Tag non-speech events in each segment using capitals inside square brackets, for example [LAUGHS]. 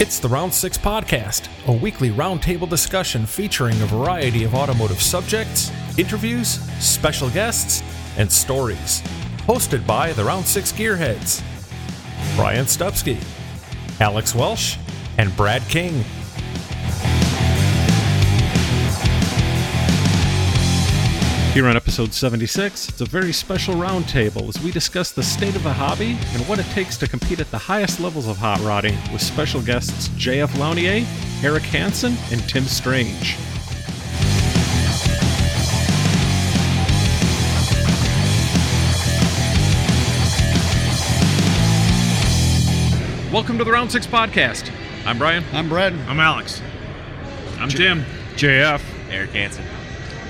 It's the Round 6 Podcast, a weekly roundtable discussion featuring a variety of automotive subjects, interviews, special guests, and stories. Hosted by the Round 6 Gearheads Brian Stupski, Alex Welsh, and Brad King. Here on episode 76, it's a very special roundtable as we discuss the state of the hobby and what it takes to compete at the highest levels of hot rodding with special guests JF Launier, Erik Hansen, and Tim Strange. Welcome to the Round 6 Podcast. I'm Brian. I'm Brad. I'm Alex. I'm Tim. JF. Erik Hansen.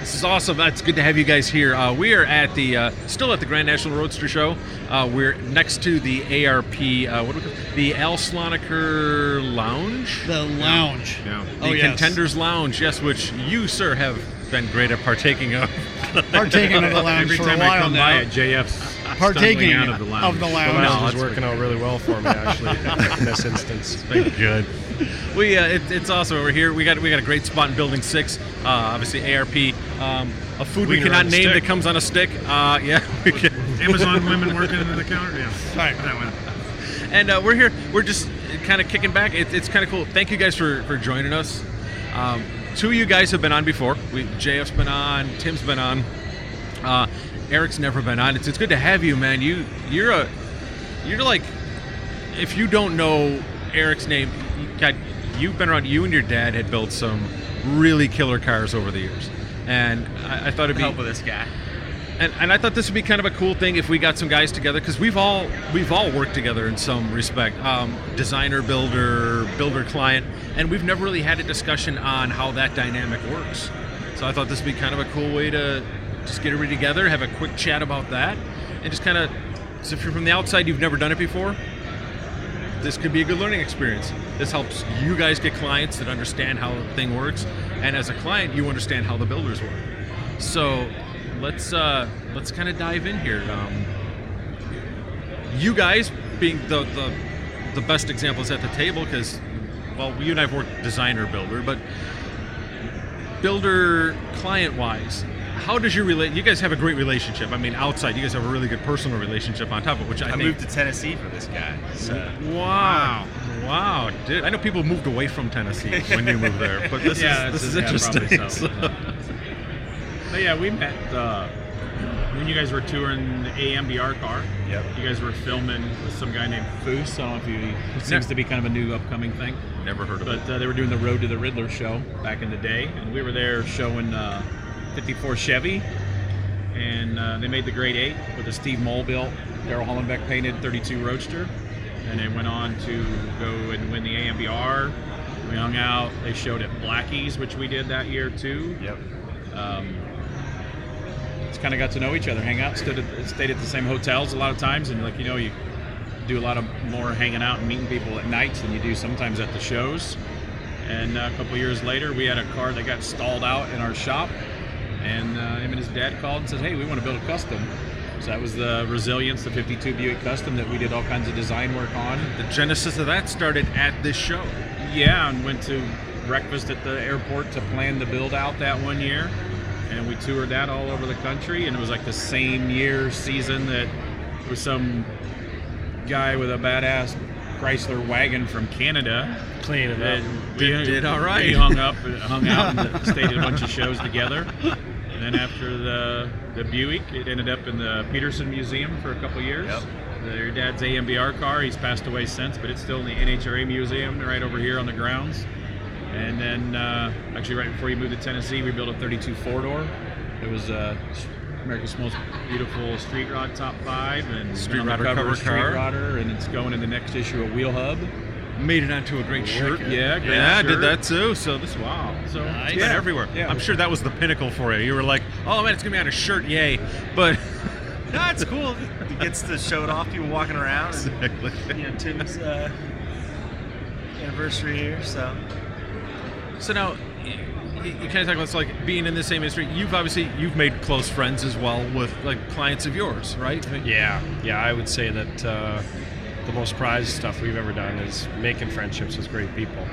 This is awesome. It's good to have you guys here. Uh, we are at the uh, still at the Grand National Roadster Show. Uh, we're next to the ARP. Uh, what do we call it? The Al Slonaker Lounge. The lounge. Yeah. The Oh, yes. Contenders Lounge, yes, which you, sir, have been great at partaking of. [LAUGHS] Partaking of the lounge Every for time a I while come now. by at JF's Partaking out of the lounge. of the The lounge. No, lounge that's is working out really well for me, actually, [LAUGHS] in this instance. good. We uh, it, it's awesome. We're here. We got we got a great spot in Building Six. Uh, obviously ARP. Um, a food we cannot name stick. that comes on a stick. Uh, yeah. [LAUGHS] Amazon women working in the counter. Yeah. [LAUGHS] Right. That one. and uh, we're here. We're just kind of kicking back. It, it's kind of cool. Thank you guys for for joining us. Um, two of you guys have been on before. We JF's been on. Tim's been on. Uh, Erik's never been on. It's, it's good to have you, man. You you're a you're like if you don't know Erik's name, you got you've been around. You and your dad had built some really killer cars over the years, and I, I thought it'd be Help with this guy. and, and I thought this would be kind of a cool thing if we got some guys together because we've all we've all worked together in some respect, um, designer, builder, builder, client, and we've never really had a discussion on how that dynamic works. So I thought this would be kind of a cool way to just get everybody together, have a quick chat about that, and just kind of. So if you're from the outside, you've never done it before. This could be a good learning experience. This helps you guys get clients that understand how the thing works, and as a client, you understand how the builders work. So let's uh, let's kind of dive in here. Um, you guys being the, the the best examples at the table because well, you and I've worked designer builder, but builder client wise, how does your relate? You guys have a great relationship. I mean, outside, you guys have a really good personal relationship on top of it, which I, I moved to Tennessee for this guy. So Wow. Wow, dude! I know people moved away from Tennessee when you moved there, but this Yeah, is this is yeah, interesting. probably so. [LAUGHS] But yeah, we met uh, when you guys were touring the AMBR car. Yep. You guys were filming with some guy named Foose. I don't know if you. It seems to be kind of a new upcoming thing. Never heard of it. But uh, they were doing the Road to the Ridler show back in the day, and we were there showing uh, 54 Chevy, and uh, they made the Great 8 with a Steve Moal built, Daryl Hollenbeck painted 32 Roadster, and they went on to go and win the AMBR. We hung out. They showed at Blackie's, which we did that year too. yep. Um, just kind of got to know each other, hang out, stood at, stayed at the same hotels a lot of times, and like you know, you do a lot of more hanging out and meeting people at nights than you do sometimes at the shows. And uh, a couple years later, we had a car that got stalled out in our shop, and uh, him and his dad called and said, "Hey, we want to build a custom." So that was the Resilience, the 52 Buick Custom that we did all kinds of design work on. The genesis of that started at this show. Yeah, and went to breakfast at the airport to plan the build out that one year. And we toured that all over the country. And it was like the same year season that there was some guy with a badass Chrysler wagon from Canada. Clean it up. we, Did- did all right. We hung up, hung out, and [LAUGHS] stayed at a bunch of shows together. And then after the the Buick, it ended up in the Peterson Museum for a couple years. Yep. Their dad's AMBR car. He's passed away since, but it's still in the NHRA Museum right over here on the grounds. And then, uh, actually, right before you moved to Tennessee, we built a 32 four door. It was uh, America's most beautiful street rod top five, and Street been on rodder cover cover Street. Rodder, and it's going in the next issue of Wheel Hub. Made it onto a great shirt. Yeah, great yeah, I did that too. So this wow. So Nice. it's been everywhere. Yeah. I'm sure that was the pinnacle for you. You were like, oh man, it's gonna be on a shirt, yay! But [LAUGHS] That's cool. He gets to show it off. People walking around. And, exactly. you know, Tim's uh, anniversary here. So So now, you, you kind of talk about this, like being in the same industry. You've obviously you've made close friends as well with like clients of yours, right? Yeah, yeah, I would say that uh, the most prized stuff we've ever done is making friendships with great people.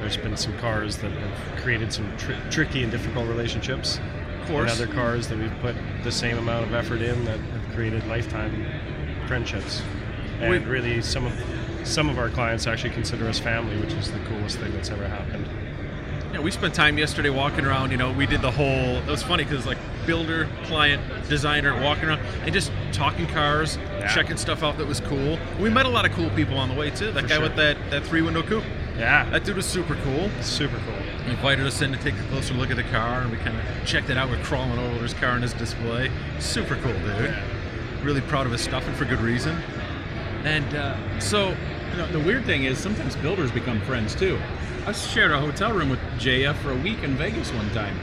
There's been some cars that have created some tr- tricky and difficult relationships. Of course. And other cars that we've put the same amount of effort in that have created lifetime friendships. And really, some of some of our clients actually consider us family, which is the coolest thing that's ever happened. Yeah, we spent time yesterday walking around. You know, we did the whole. It was funny because like builder, client, designer, walking around and just talking cars, Yeah. checking stuff out that was cool. We met a lot of cool people on the way too. That For guy sure. with that that three window coupe. Yeah, That dude was super cool. super cool. He invited us in to take a closer look at the car, and we kind of checked it out. We're crawling over his car and his display. Super cool, dude. Really proud of his stuff and for good reason. And uh, so, You know, the weird thing is sometimes builders become friends too. I shared a hotel room with JF for a week in Vegas one time.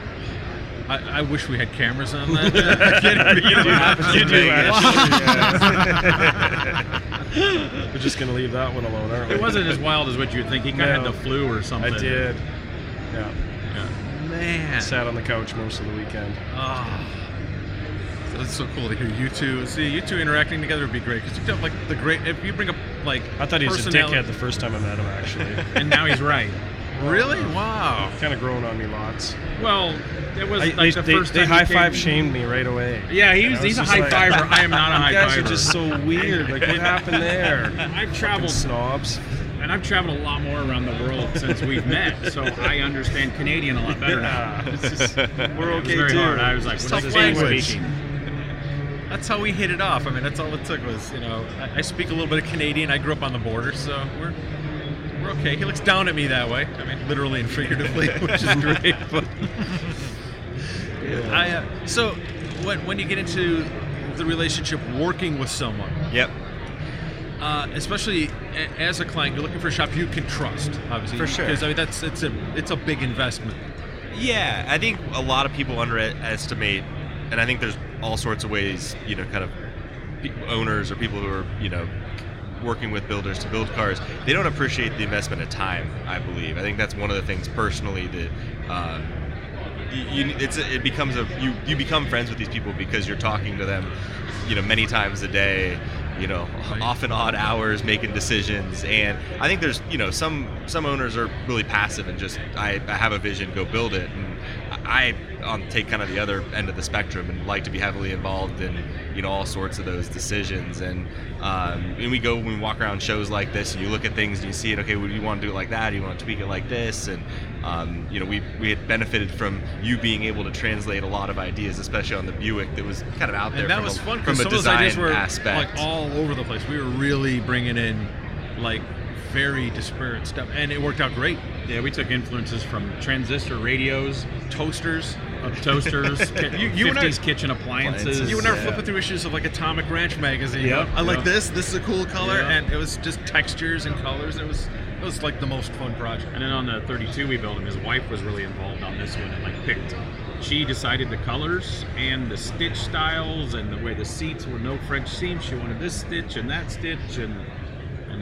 I, I wish we had cameras on that. [LAUGHS] [LAUGHS] I can't You do, imagine. you do actually. We're just gonna leave that one alone, aren't we? It wasn't as wild as what you'd think. He kind of No. had the flu or something. I did. Yeah. Man. Sat on the couch most of the weekend. Ah. Oh. So It's so cool to hear you two. See, you two interacting together would be great because you have like the great. If you bring up like, I thought he was a personality- dickhead the first time I met him, actually. [LAUGHS] And now he's right. Really? Wow. kind of grown on me lots. Well, it was I- like they the they, first they time he high five shamed me right away. Yeah, he was, I was he's a high like- fiver. I am not a high [LAUGHS] fiver. You guys fiver. are just so weird. Like, what happened there? [LAUGHS] I've Fucking traveled snobs. and I've traveled a lot more around the world since we've met, so I understand Canadian a lot better now. Yeah, it's just, [LAUGHS] we're It was okay very too. hard. I was like, It's what tough is this language. speaking? That's how we hit it off. I mean, that's all it took was, you know, I, I speak a little bit of Canadian. I grew up on the border, so we're we're okay. He looks down at me that way. I mean, literally and figuratively, [LAUGHS] which is great. But I, uh, so when when you get into the relationship working with someone, Yep. uh, especially a- as a client, you're looking for a shop you can trust, obviously, For sure. Because I mean, that's it's a it's a big investment. Yeah, I think a lot of people underestimate, and I think there's all sorts of ways, you know, kind of owners or people who are, you know, working with builders to build cars, they don't appreciate the investment of time. I believe. I think that's one of the things personally that. Um, you, it becomes a you you become friends with these people because you're talking to them, you know, many times a day, you know, often odd hours making decisions, and I think there's you know some some owners are really passive and just I, I have a vision, go build it, and I um, take kind of the other end of the spectrum and like to be heavily involved in you know all sorts of those decisions, and um, and we go when we walk around shows like this, and you look at things and you see it. Okay, well, do you want to do it like that? Do you want to tweak it like this? And um, you know, we we had benefited from you being able to translate a lot of ideas, especially on the Buick that was kind of out there. And that from was a, fun because a some of those ideas were aspect. like all over the place. We were really bringing in like very disparate stuff, and it worked out great. Yeah, we took influences from transistor radios, Toasters. of toasters, [LAUGHS] You- you and I- 50s kitchen appliances. Appliances. You and I were Yeah. flipping through issues of like Atomic Ranch magazine. Yep, I like yep. this. This is a cool color, Yep. and it was just textures and colors. It was it was like the most fun project. And then on the 32 we built him, his wife was really involved on this one and like picked. She decided the colors and the stitch styles and the way the seats were no French seams. She wanted this stitch and that stitch and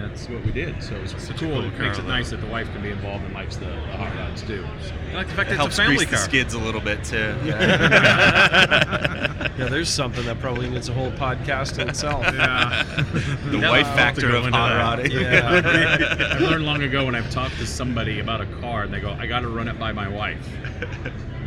and that's what we did. So it's Such a cool. cool It makes it though. nice that the wife can be involved and likes the, the hot rods too. So. I like the fact it that helps it's a family grease the car. skids a little bit too. [LAUGHS] Yeah, there's something that probably needs a whole podcast in itself. Yeah. the Yeah, white I'll have to factor of into hot rodding. Yeah. [LAUGHS] I learned long ago when I've talked to somebody about a car and they go, I got to run it by my wife.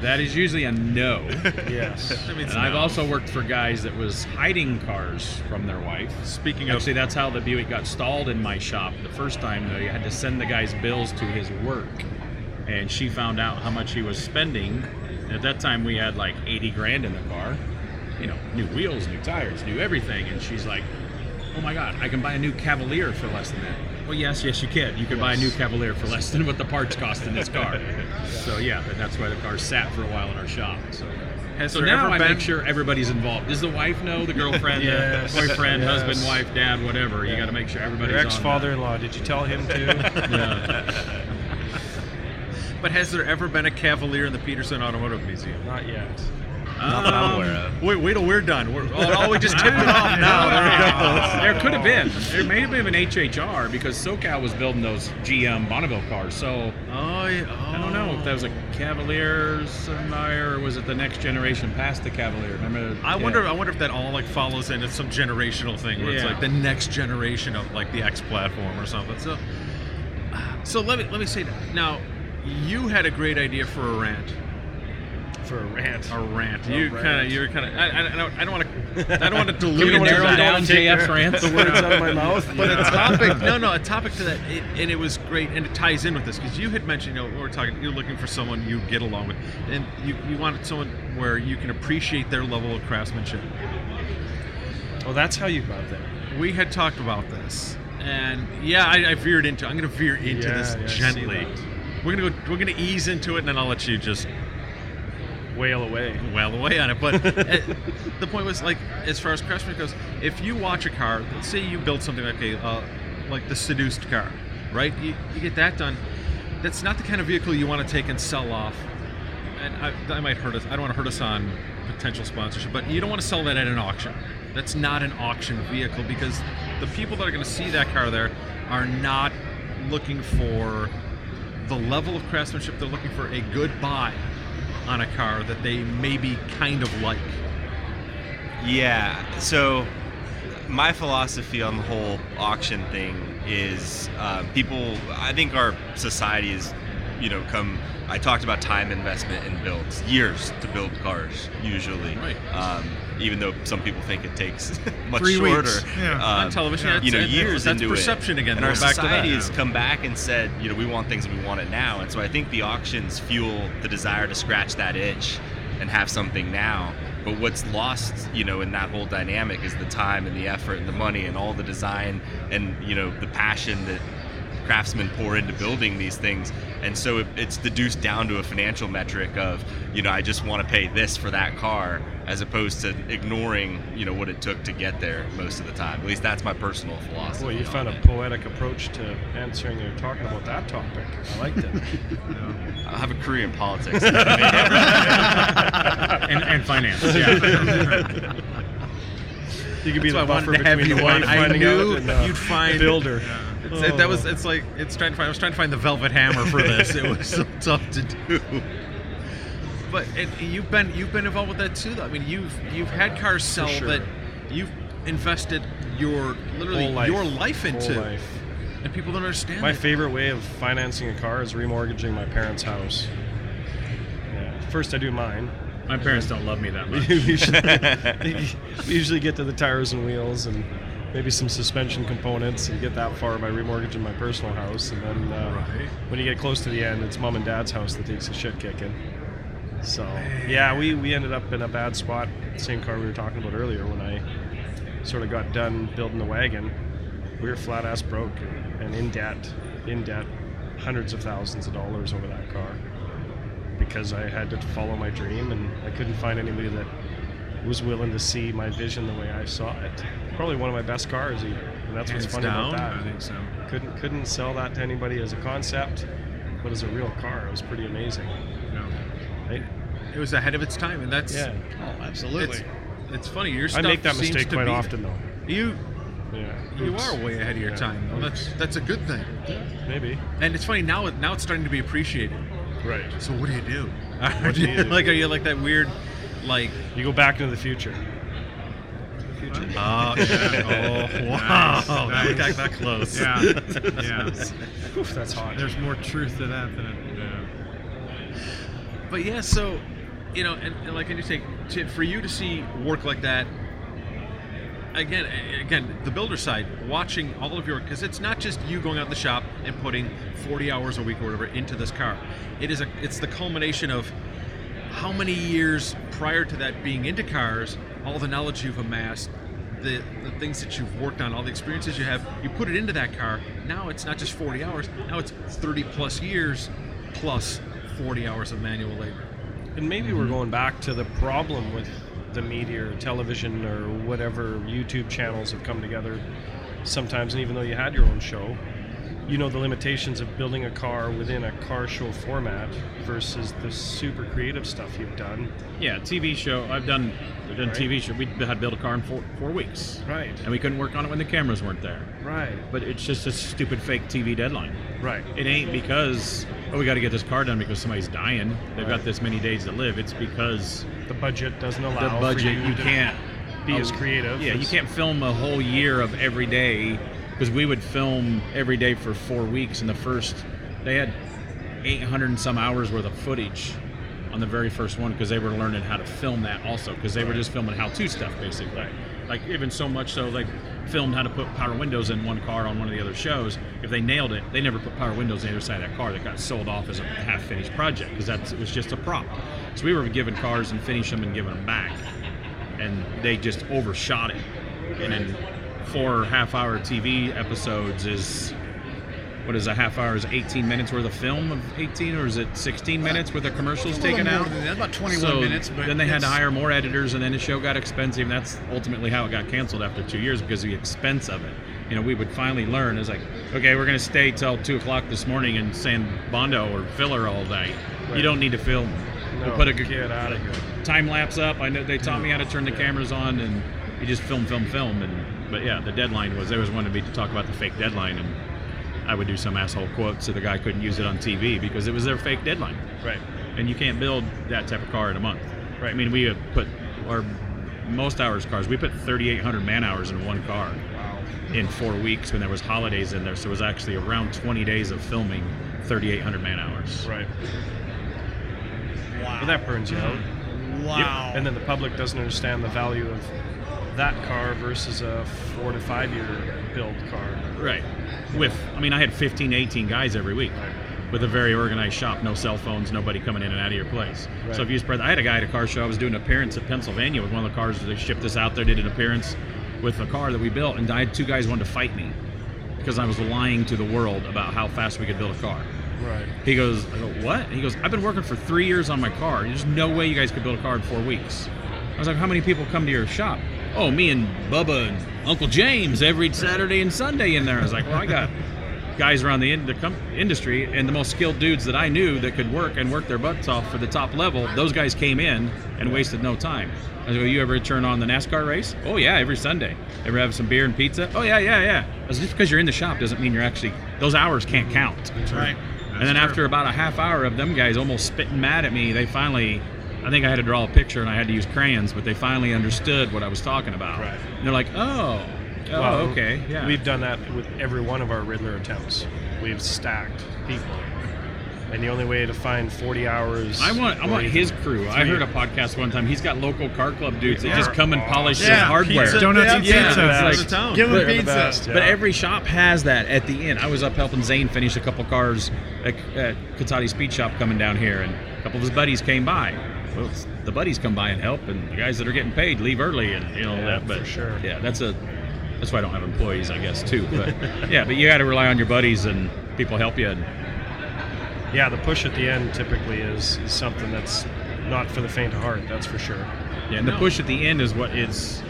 That is usually a no. [LAUGHS] Yes. That means And I've no. also worked for guys that was hiding cars from their wife. Speaking of Actually, that's how the Buick got stalled in my shop. The first time, though, you had to send the guy's bills to his work. And she found out how much he was spending. And at that time, we had like 80 grand in the car. You know, new wheels, new tires, new everything. And she's like, oh my God, I can buy a new Cavalier for less than that. Well, yes, yes, you can. You can buy a new Cavalier for less than what the parts cost in this car. [LAUGHS] So, yeah, and that's why the car sat for a while in our shop. So, has so now I been make sure everybody's involved. Does the wife know? The girlfriend, [LAUGHS] Yes, the boyfriend, yes. husband, wife, dad, whatever. You got to make sure everybody's Your ex-father-in-law, did you tell him to? that. [LAUGHS] Yeah. But has there ever been a Cavalier in the Peterson Automotive Museum? Not yet. Not that I'm um, aware of. Wait, wait till we're done. We're, oh, oh, we just tipped it [LAUGHS] off now. There it goes. There could have been. There may have been an HHR because SoCal was building those GM Bonneville cars. So Oh, yeah. I don't know if that was a Cavalier or was it the next generation past the Cavalier? Remember? I yeah. wonder. I wonder if that all like follows into some generational thing where it's like the next generation of like the X platform or something. So, so let me let me say that. Now, you had a great idea for a rant. For a rant. A rant. A you kind of. You're kind of. I, I, I don't. I don't want to. I don't want to [LAUGHS] Can dilute we it narrow down. down JF's rants? the [LAUGHS] words out of my [LAUGHS] mouth. But a topic, no, no, a topic to that, it, and it was great, and it ties in with this because you had mentioned, you know, we we're talking, you're looking for someone you get along with, and you, you wanted someone where you can appreciate their level of craftsmanship. Oh, that's how you got there. We had talked about this, and yeah, I, I veered into. I'm going to veer into Yeah, this yeah, gently. that. We're gonna go. We're gonna ease into it, and then I'll let you just Wail away. wail away on it. But [LAUGHS] uh, the point was like, as far as craftsmanship goes, if you watch a car, let's say you build something like a, uh, like the Sedeuced car, right? You, you get that done. That's not the kind of vehicle you want to take and sell off. And I, that might hurt us. I don't want to hurt us on potential sponsorship, but you don't want to sell that at an auction. That's not an auction vehicle because the people that are going to see that car there are not looking for the level of craftsmanship. They're looking for a good buy on a car that they maybe kind of like. Yeah. So my philosophy on the whole auction thing is uh, people. I think our society is, you know, come. I talked about time investment in builds, years to build cars usually. Right. Um, even though some people think it takes [LAUGHS] much Three shorter. weeks. Yeah. um, On television, yeah. you know, it's- years that's into perception it. again. And our going back to that. society has come back and said, you know, we want things and we want it now. And so I think the auctions fuel the desire to scratch that itch and have something now. But what's lost, you know, in that whole dynamic is the time and the effort and the money and all the design and you know the passion that craftsmen pour into building these things. And so it, it's deduced down to a financial metric of, you know, I just want to pay this for that car, as opposed to ignoring, you know, what it took to get there most of the time. At least that's my personal philosophy. Well, you on found a poetic approach to answering or talking about that topic. I liked it. [LAUGHS] I have a career in politics. [LAUGHS] and, and finance. Yeah. You could be That's the why I buffer wanted to have between the on. wife I finding knew out and uh, you'd find- builder. It's, it, that was. It's like it's trying to find. I was trying to find the velvet hammer for this. It was so [LAUGHS] tough to do. But it, you've been you've been involved with that too. Though I mean, you've you've had cars sell sure. that you've invested your literally life. your life into, life. and people don't understand. My that. favorite way of financing a car is remortgaging my parents' house. Yeah. First, I do mine. My parents don't love me that much. [LAUGHS] we usually, [LAUGHS] we usually get to the tires and wheels and maybe some suspension components and get that far by remortgaging my personal house. And then uh, when you get close to the end, it's mom and dad's house that takes a shit kicking. So yeah, we, we ended up in a bad spot. Same car we were talking about earlier when I sort of got done building the wagon. We were flat ass broke and in debt, in debt, hundreds of thousands of dollars over that car because I had to follow my dream and I couldn't find anybody that was willing to see my vision the way I saw it. Probably one of my best cars even. And that's what's funny down, about that. I think so. Couldn't couldn't sell that to anybody as a concept, but as a real car, it was pretty amazing. No. Right? it was ahead of its time, and that's Yeah. Oh, absolutely. It's, it's funny. Your I make that seems mistake quite be- often though. You Yeah. you Oops. are way ahead of your Yeah. time. Well, that's that's a good thing. Yeah, Maybe. And it's funny now. Now it's starting to be appreciated. Right. So what do you do? [LAUGHS] What [LAUGHS] do you do? like are you like that weird, like You go back into the future. oh, yeah. [LAUGHS] oh wow, Nice, we got that close. Yeah. [LAUGHS] Yeah. Oof, that's hot. There's more truth to that than it. Uh, But yeah, so you know, and, and like I just say, to, for you to see work like that, again, again, the builder side, watching all of your, because it's not just you going out in the shop and putting 40 hours a week or whatever into this car. It is a, it's the culmination of how many years prior to that being into cars, all the knowledge you've amassed, the, the things that you've worked on, all the experiences you have, you put it into that car. Now it's not just 40 hours, now it's 30 plus years plus 40 hours of manual labor. And maybe Mm-hmm. we're going back to the problem with the media or television or whatever YouTube channels have come together sometimes, and even though you had your own show, you know the limitations of building a car within a car show format versus the super creative stuff you've done. Yeah, TV show. I've done I've done Right. TV show. We had to build a car in four, four weeks, Right. and we couldn't work on it when the cameras weren't there. Right. But it's just a stupid fake TV deadline. Right. It ain't because oh we got to get this car done because somebody's dying. They've got this many days to live. It's because The budget doesn't allow. the budget you, to can't be as creative. Yeah, you can't film a whole year of every day because we would film every day for four weeks. And the first, they had 800 and some hours worth of footage on the very first one because they were learning how to film that also because they were just filming how-to stuff basically. Like even so much so, like filmed how to put power windows in one car on one of the other shows. If they nailed it, they never put power windows on the other side of that car. That got sold off as a half-finished project because that was just a prop. So we were given cars and finish them and giving them back and they just overshot it. And then four half-hour TV episodes is what is a half hour? Is 18 minutes worth of film of 18, or is it 16 uh, minutes with the commercials A taken out? than that, about 21 so minutes. But then they had to hire more editors, and then the show got expensive. And that's ultimately how it got canceled after two years because of the expense of it. You know, we would finally learn. It's like, okay, we're going to stay till two o'clock this morning and sand bondo or filler all night. You don't need to film. No, we'll put a get out of here. time lapse up. I know they taught me how to turn the cameras on, and you just film, film, film. And but yeah, the deadline was they was wanted me to talk about the fake deadline, and I would do some asshole quote so the guy couldn't use it on TV because it was their fake deadline, Right. and you can't build that type of car in a month. Right. I mean, we had put our most hours cars. We put 3,800 man hours in one car Wow. in four weeks when there was holidays in there, so it was actually around 20 days of filming 3,800 man hours. Right. Wow. Well, that burns you out. wow. And then the public doesn't understand the value of that car versus a four to five year build car. Right. With, I mean, I had 15, 18 guys every week with a very organized shop, no cell phones, nobody coming in and out of your place. Right. So if you spread, I had a guy at a car show, I was doing an appearance at Pennsylvania with one of the cars, they shipped us out there, did an appearance with a car that we built, and I had two guys wanted to fight me because I was lying to the world about how fast we could build a car. Right. He goes, I go, what? He goes, I've been working for three years on my car. There's no way you guys could build a car in four weeks. I was like, how many people come to your shop? Oh, me and Bubba and Uncle James every Saturday and Sunday in there. I was like, well, I got guys around the, in, the com- industry and the most skilled dudes that I knew that could work and work their butts off for the top level. Those guys came in and wasted no time. I go, you ever turn on the NASCAR race? Oh yeah, every Sunday. Ever have some beer and pizza? Oh yeah, yeah, yeah. I was, just because you're in the shop doesn't mean you're actually those hours can't count. That's right. And then after about a half hour of them guys almost spitting mad at me, they finally, I think I had to draw a picture and I had to use crayons, but they finally understood what I was talking about. Right. And they're like, oh, oh, Well, okay, yeah. We've done that with every one of our Ridler attempts. We've stacked people. And the only way to find 40 hours. I want, I want his crew. I heard a podcast one time. He's got local car club dudes that just come and polish Yeah, his hardware. pizza. Donuts and yeah, pizza. that's It's like- town. Give him They're the pizza. best, yeah. But every shop has that at the end. I was up helping Zane finish a couple cars at, at Katati Speed Shop coming down here, and a couple of his buddies came by. Well, the buddies come by and help, and the guys that are getting paid leave early, and you know Yeah, that. But for sure. yeah, that's a that's why I don't have employees, I guess too. But [LAUGHS] yeah, but you got to rely on your buddies and people help you. And Yeah, the push at the end typically is, is something that's not for the faint of heart, that's for sure. Yeah, and the push at the end is what is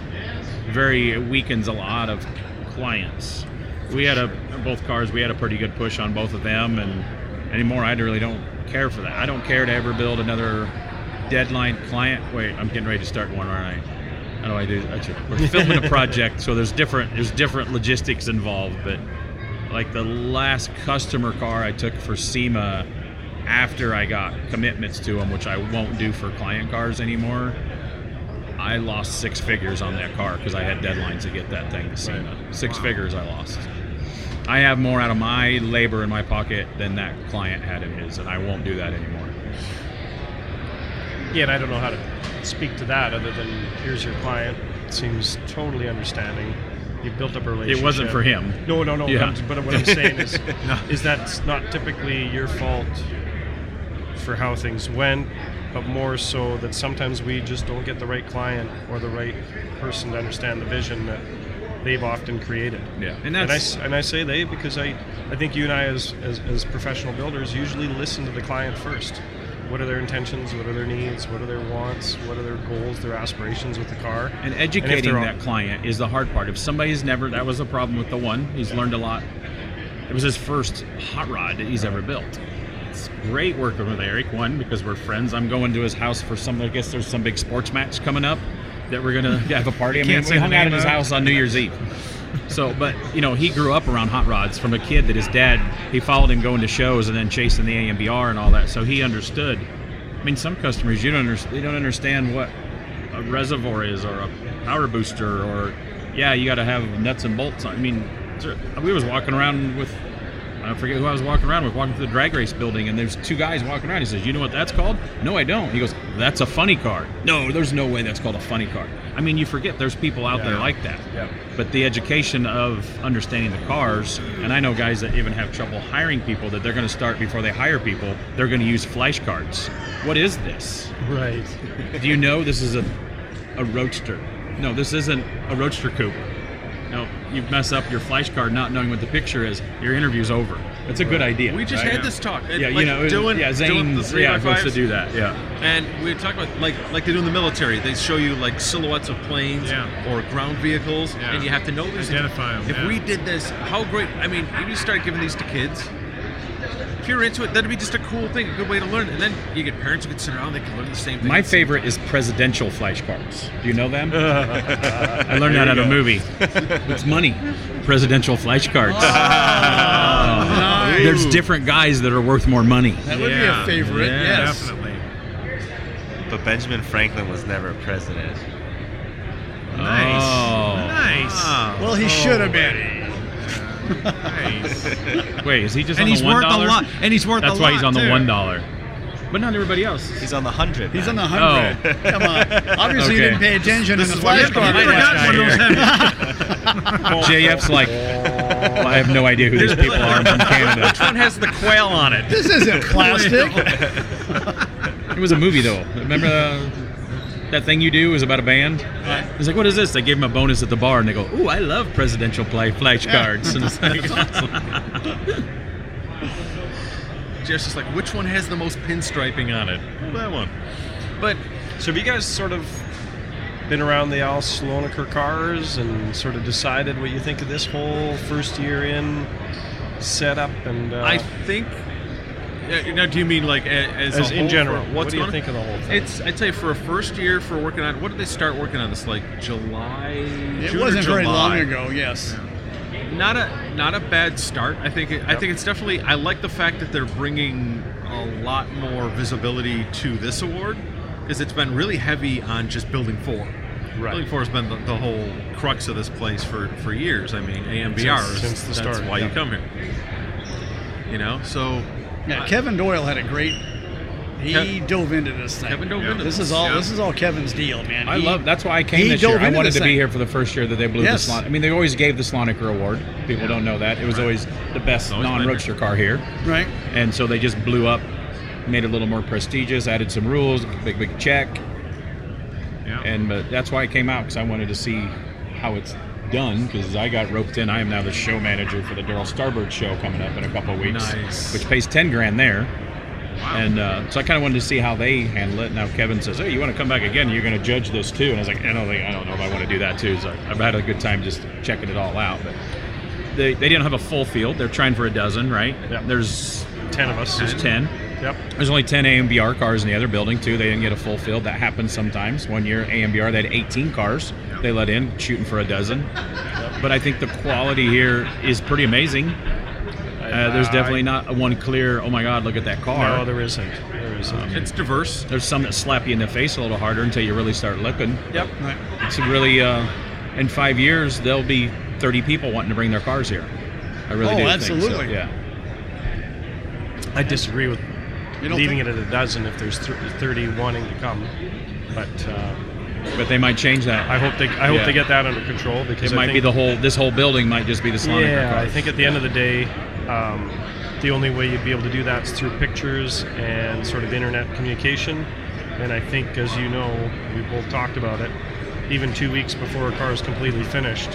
very weakens a lot of clients. We had a both cars. We had a pretty good push on both of them, and anymore, I really don't care for that. I don't care to ever build another deadline client. Wait, I'm getting ready to start one, aren't I? How do I do? Actually, we're filming a project, so there's different there's different logistics involved. But like the last customer car I took for SEMA after I got commitments to them, which I won't do for client cars anymore. I lost six figures on that car because I had deadlines to get that thing to SEMA. Six figures I lost. I have more out of my labor in my pocket than that client had in his, and I won't do that anymore. Yeah, and I don't know how to speak to that other than here's your client. Seems totally understanding. You've built up a relationship. It wasn't for him. No, no, no. Yeah. But, but what I'm saying is, [LAUGHS] is that's not typically your fault for how things went, but more so that sometimes we just don't get the right client or the right person to understand the vision that they've often created. Yeah, and And I, that's and I say they because I, I think you and I as, as, as professional builders usually listen to the client first. What are their intentions? What are their needs? What are their wants? What are their goals, their aspirations with the car? and educating all- that client is the hard part. If somebody's never, that was a problem with the one. He's learned a lot. it was his first hot rod that he's ever built. It's great working with Erik. One because we're friends. I'm going to his house for some. I guess there's some big sports match coming up that we're gonna [LAUGHS] have a party. I mean, can't we say hung out at his house on New Year's Eve. So, but you know, he grew up around hot rods from a kid that his dad he followed him going to shows and then chasing the AMBR and all that. So he understood. I mean, some customers you don't under, they don't understand what a reservoir is or a power booster or yeah, you got to have nuts and bolts. I mean, we was walking around with I forget who I was walking around with, walking through the drag race building, and there's two guys walking around. He says, "You know what that's called?" No, I don't. He goes, "That's a funny car." No, there's no way that's called a funny car. I mean, you forget there's people out there like that. Yeah. But the education of understanding the cars, and I know guys that even have trouble hiring people that they're going to start before they hire people. They're going to use flashcards. What is this? Right. Do you know this is a a roadster? No, this isn't a roadster coupe. No, you mess up your flashcard not knowing what the picture is. Your interview's over. It's a good idea. We just right? had this talk. Yeah, like you know, doing, yeah, doing the Zane, three yeah, wants to do that. Yeah, And we talk about like like they do in the military. They show you like silhouettes of planes Yeah. or ground vehicles, Yeah. and you have to know these. Identify them. If we did this, how great! I mean, if you start giving these to kids, if you're into it, that'd be just a cool thing, a good way to learn. And then you get parents who can sit around, they can learn the same thing. my at the same favorite is presidential flashcards. Do you know them? [LAUGHS] I learned that at a movie. [LAUGHS] It's money. Presidential flashcards. nice. There's different guys that are worth more money. That would Yeah. be a favorite. Yeah. Yes. Definitely. But Benjamin Franklin was never president. Nice. Oh. Nice. Oh. Well, he should have been. Nice. [LAUGHS] Wait, is he just and on he's the one And he's worth a lot. And he's worth That's a why he's on the one dollar. But not everybody else. He's on the hundred. He's on the hundred. Oh. [LAUGHS] Come on. Obviously, you Okay. didn't pay attention This in is the why you flashcard. to I be forgot one of those [LAUGHS] heavy. JF's like, well, [LAUGHS] I have no idea who these people are. I'm from Canada. Which one has the quail on it? This isn't [LAUGHS] plastic. It was a movie though. Remember uh, that thing you do is about a band? It's like, what is this? They gave him a bonus at the bar, and they go, "Ooh, I love presidential play flashcards." And it's like, [LAUGHS] Jeff's just like, which one has the most pinstriping on it? Oh, that one. But So have you guys sort of been around the Al Slonaker cars and sort of decided what you think of this whole first year in setup and uh, I think. Now, do you mean like as, as a in general, for what do you going think of the whole thing? It's I'd say for a first year for working on. What did they start working on this? Like July. It June wasn't very long ago. Yes. Not a not a bad start. I think it, I think it's definitely. I like the fact that they're bringing a lot more visibility to this award because it's been really heavy on just building four. Right. Building four has been the, the whole crux of this place for, for years. I mean, AMBR Since- is since the that's start, why you come here. You know, so Yeah. I- Kevin Doyle had a great. He Kev- dove into this thing. Kevin dove Yeah. into This this. is all. Yeah. This is all Kevin's deal, man. I He- love. That's why I came he this year. I wanted this to be here for the first year that they blew Yes. the Slon. I mean, they always gave the Slonaker Award. People don't know that. It was always the best always non-roadster car here. Right. and so they just blew up, made it a little more prestigious, added some rules, big big check, Yeah. and but that's why I came out because I wanted to see how it's done because I got roped in. I am now the show manager for the Darryl Starbird show coming up in a couple of weeks, Nice. which pays ten grand there. Wow. And uh, so I kind of wanted to see how they handle it. Now Kevin says, "Hey, you want to come back again? You're going to judge this too." And I was like, "I don't think I don't know if I want to do that too." So I've had a good time just checking it all out. But they, they didn't have a full field. They're trying for a dozen, right? Yep. There's ten of us. there's ten. Yep. There's only 10 AMBR cars in the other building too. They didn't get a full field. That happens sometimes. One year AMBR they had 18 cars. They let in shooting for a dozen. [LAUGHS] But I think the quality here is pretty amazing. Uh, there's definitely not one clear. Oh my God, look at that car. No, there isn't. There isn't. It's diverse. there's some that slap you in the face a little harder until you really start looking. Yep. Right. It's really uh, in five years there'll be 30 people wanting to bring their cars here. I really Oh, do. absolutely. Think so. Yeah. I disagree with You don't leaving it at a dozen if there's thir- 30 wanting to come. But uh, But they might change that. I hope they I hope Yeah. they get that under control because it I might think, be the whole. This whole building might just be the Slonaker Yeah. I think at the end of the day, um, the only way you'd be able to do that is through pictures and sort of internet communication. And I think, as you know, we both talked about it. Even two weeks before a car is completely finished,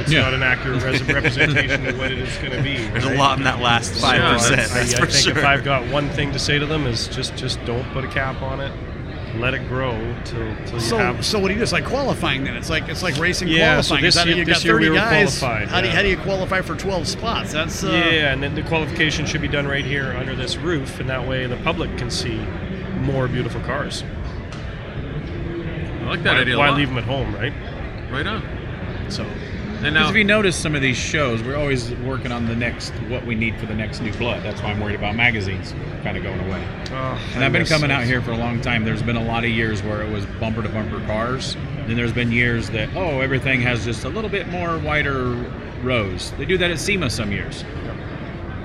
it's Yeah. not an accurate res- [LAUGHS] representation of what it is going to be. There's a lot in that last five Yeah, percent. that's- I, That's I for think sure. if I've got one thing to say to them is just just don't put a cap on it. let it grow till, till you So, have. so what do you do? It's like qualifying then. It's like it's like racing Yeah, so qualifying. this Is that year- you got this year 30 we were guys. qualified, how do you, how do you qualify for 12 spots? That's uh, yeah, and then the qualification should be done right here under this roof, and that way the public can see more beautiful cars. I like that why, idea. a why lot. leave them at home, right? Right on. So And Because now, if you notice some of these shows, we're always working on the next what we need for the next new blood. That's why I'm worried about magazines kind of going away. Oh, And I've been coming out here for a long time. There's been a lot of years where it was bumper to bumper cars. Then there's been years that oh everything has just a little bit more wider rows. They do that at SEMA some years.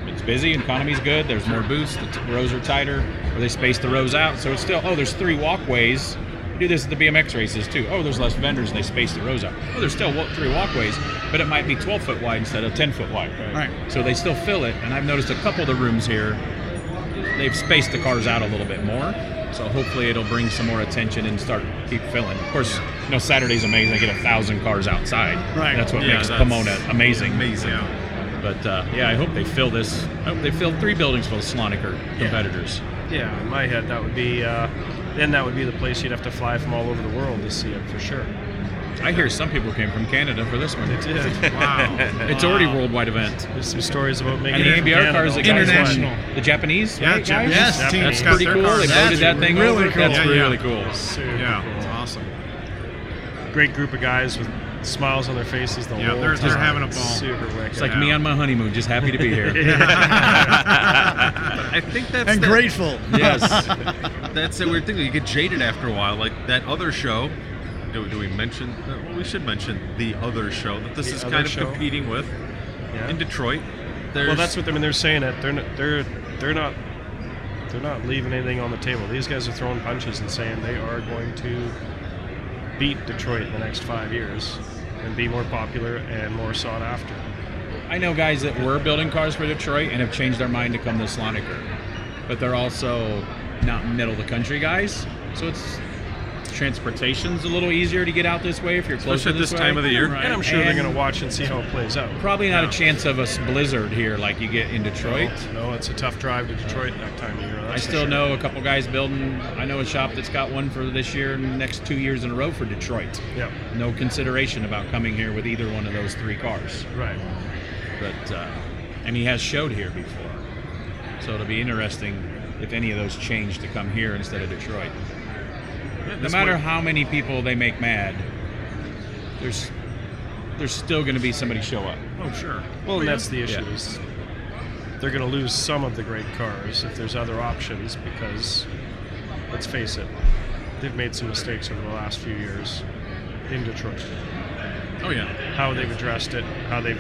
It's busy, economy's good. There's more booths. The t- rows are tighter, or they space the rows out. So it's still oh there's three walkways. We do this at the BMX races too. Oh, there's less vendors and they space the rows out. Oh, there's still three walkways, but it might be 12 foot wide instead of 10 foot wide. Right. So they still fill it, and I've noticed a couple of the rooms here they've spaced the cars out a little bit more. So hopefully it'll bring some more attention and start keep filling. Of course, you know Saturday's amazing. They get a thousand cars outside. Right. That's what Yeah, makes that's Pomona amazing. amazing. Yeah. But uh, yeah, I hope they fill this. I hope they fill three buildings full of Slonaker competitors. Yeah, in my head, that would be. Uh, then that would be the place you'd have to fly from all over the world to see it for sure. I hear some people came from Canada for this one. They did. Wow. [LAUGHS] It's already a worldwide event. There's some stories about making And the it from ABR Canada cars, the guys International. won. The Japanese, Yeah, right. Japanese Yes, team That's got pretty cool. cars. They That's voted that thing really over. cool. That's Yeah, really yeah. cool. Super Yeah, cool. it's awesome. Great group of guys with smiles on their faces the Yeah, whole they're- time. they're having a ball. Super wicked. It's like Yeah. me on my honeymoon, just happy to be here. [LAUGHS] [LAUGHS] I think that's and the- grateful. yes. That's the weird thing. You get jaded after a while. Like that other show. Do, do we mention? uh, well, we should mention the other show that this The is kind of show? competing with Yeah. in Detroit. There's, Well, that's what I mean. They're saying it. They're not, they're they're not they're not leaving anything on the table. These guys are throwing punches and saying they are going to beat Detroit in the next five years and be more popular and more sought after. I know guys that were building cars for Detroit and have changed their mind to come to Slonaker, but they're also not middle of the country guys. So it's transportation's a little easier to get out this way if you're closer Especially at this way. time of the year. Right. And I'm sure they're going to watch and see how it plays out. Probably not a chance of a s- blizzard here like you get in Detroit. No, it's a tough drive to Detroit that time of year. I that's for still sure. know a couple guys building. I know a shop that's got one for this year and next two years in a row for Detroit. Yeah, No consideration about coming here with either one of those three cars. right. but uh, and he has showed here before. So it'll be interesting if any of those change to come here instead of Detroit. Yeah, No matter might- how many people they make mad, there's there's still going to be somebody show up. Oh, sure. Well, and that's the issue Yeah. is they're going to lose some of the great cars if there's other options because, let's face it, they've made some mistakes over the last few years in Detroit. Oh yeah. How they've addressed it, how they've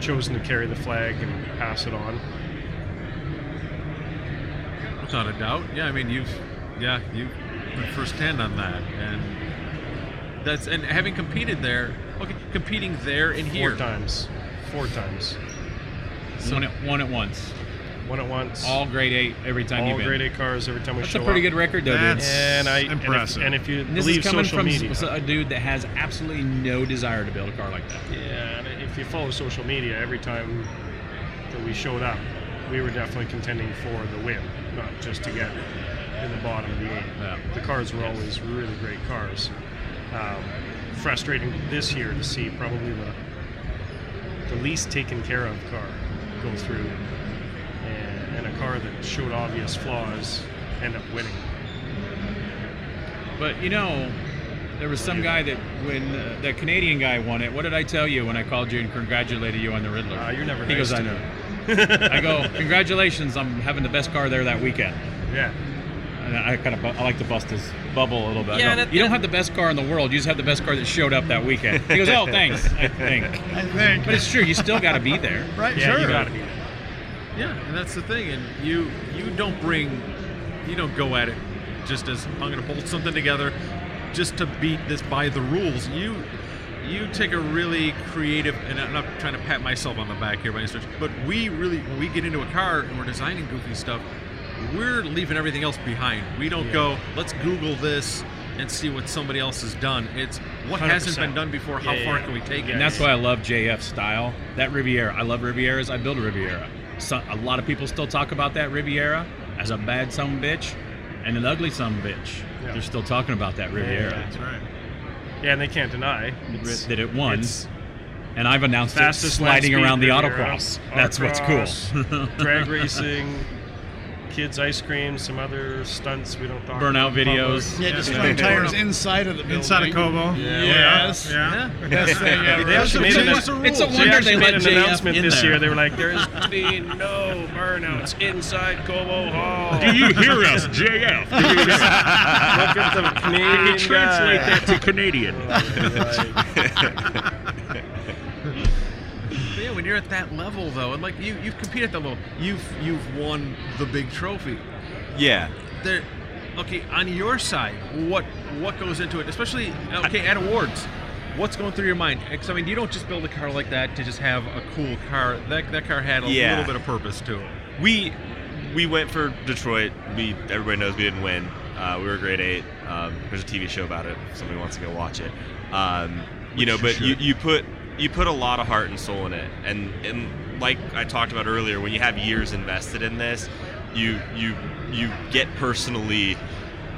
chosen to carry the flag and pass it on. Without a doubt. Yeah, I mean you've yeah, you've been firsthand on that. And that's and having competed there, okay, competing there and Four here. times. Four times. one, at, one at once. One at once. All Great Eight every time all you've been. Great Eight cars every time we That's show up. That's a pretty up. good record, though, That's- dude. And I and if- Impressive. And if, you And this believe is coming social from media, s- a dude that has absolutely no desire to build a car like that. Yeah, and if you follow social media, every time that we showed up, we were definitely contending for the win, not just to get in the bottom of the eight. Yeah. The cars were always really great cars. Um, frustrating this year to see probably the the least taken care of car go through, and, and a car that showed obvious flaws end up winning. But you know, there was some guy that when uh, that Canadian guy won it. What did I tell you when I called you and congratulated you on the Ridler? Uh, you're never He nice goes, I me." know. I go, congratulations! I'm having the best car there that weekend. Yeah. And I kind of I like to bust his bubble a little bit. Yeah, go, that- you don't have the best car in the world. You just have the best car that showed up that weekend. He goes, oh, thanks. [LAUGHS] I think, I think. but it's true. You still got to be there. [LAUGHS] right, Yeah, sure. you gotta be. Yeah, and that's the thing. And you you don't bring you don't go at it just as I'm going to bolt something together just to beat this by the rules. You you take a really creative and I'm not trying to pat myself on the back here by any stretch, but we really when we get into a car and we're designing goofy stuff, we're leaving everything else behind. We don't Yeah. go, let's Google this and see what somebody else has done. It's what hasn't been done before. How Yeah, far yeah. can we take it? And that's why I love JF's style. That Riviera. I love Rivieras. I build a Riviera. So, a lot of people still talk about that Riviera as a bad son bitch. And an ugly son bitch. They're still talking about that Riviera That's right. Yeah, and they can't deny it's- that it won. And I've announced it fastest sliding around the autocross. That's what's cool. drag racing, [LAUGHS] kids ice cream, some other stunts we don't talk Burnout about videos. Yeah, displaying Yeah. tires inside of the building. Inside of Cobo. Yes. Yeah. Best thing ever. They actually made What's an, It's a rules? they wonder they made let an JF announcement in this there. year. They were like, "There's [LAUGHS] been no burnouts inside Cobo Hall." Do you hear us, JF? Look at the Canadian You can translate guy. That to Canadian. [LAUGHS] [LAUGHS] When you're at that level though, and like you, you've competed at that level, you've you've won the big trophy. Yeah. There, okay, on your side, what what goes into it? Especially okay at awards, what's going through your mind? Because I mean, you don't just build a car like that to just have a cool car. That that car had a Yeah. little bit of purpose to it. we we went for Detroit. We everybody knows we didn't win. Uh, we were Great Eight. Um, there's a TV show about it. If somebody wants to go watch it. Um, you know, but you, you put you put a lot of heart and soul in it, and and like I talked about earlier, when you have years invested in this, you you you get personally,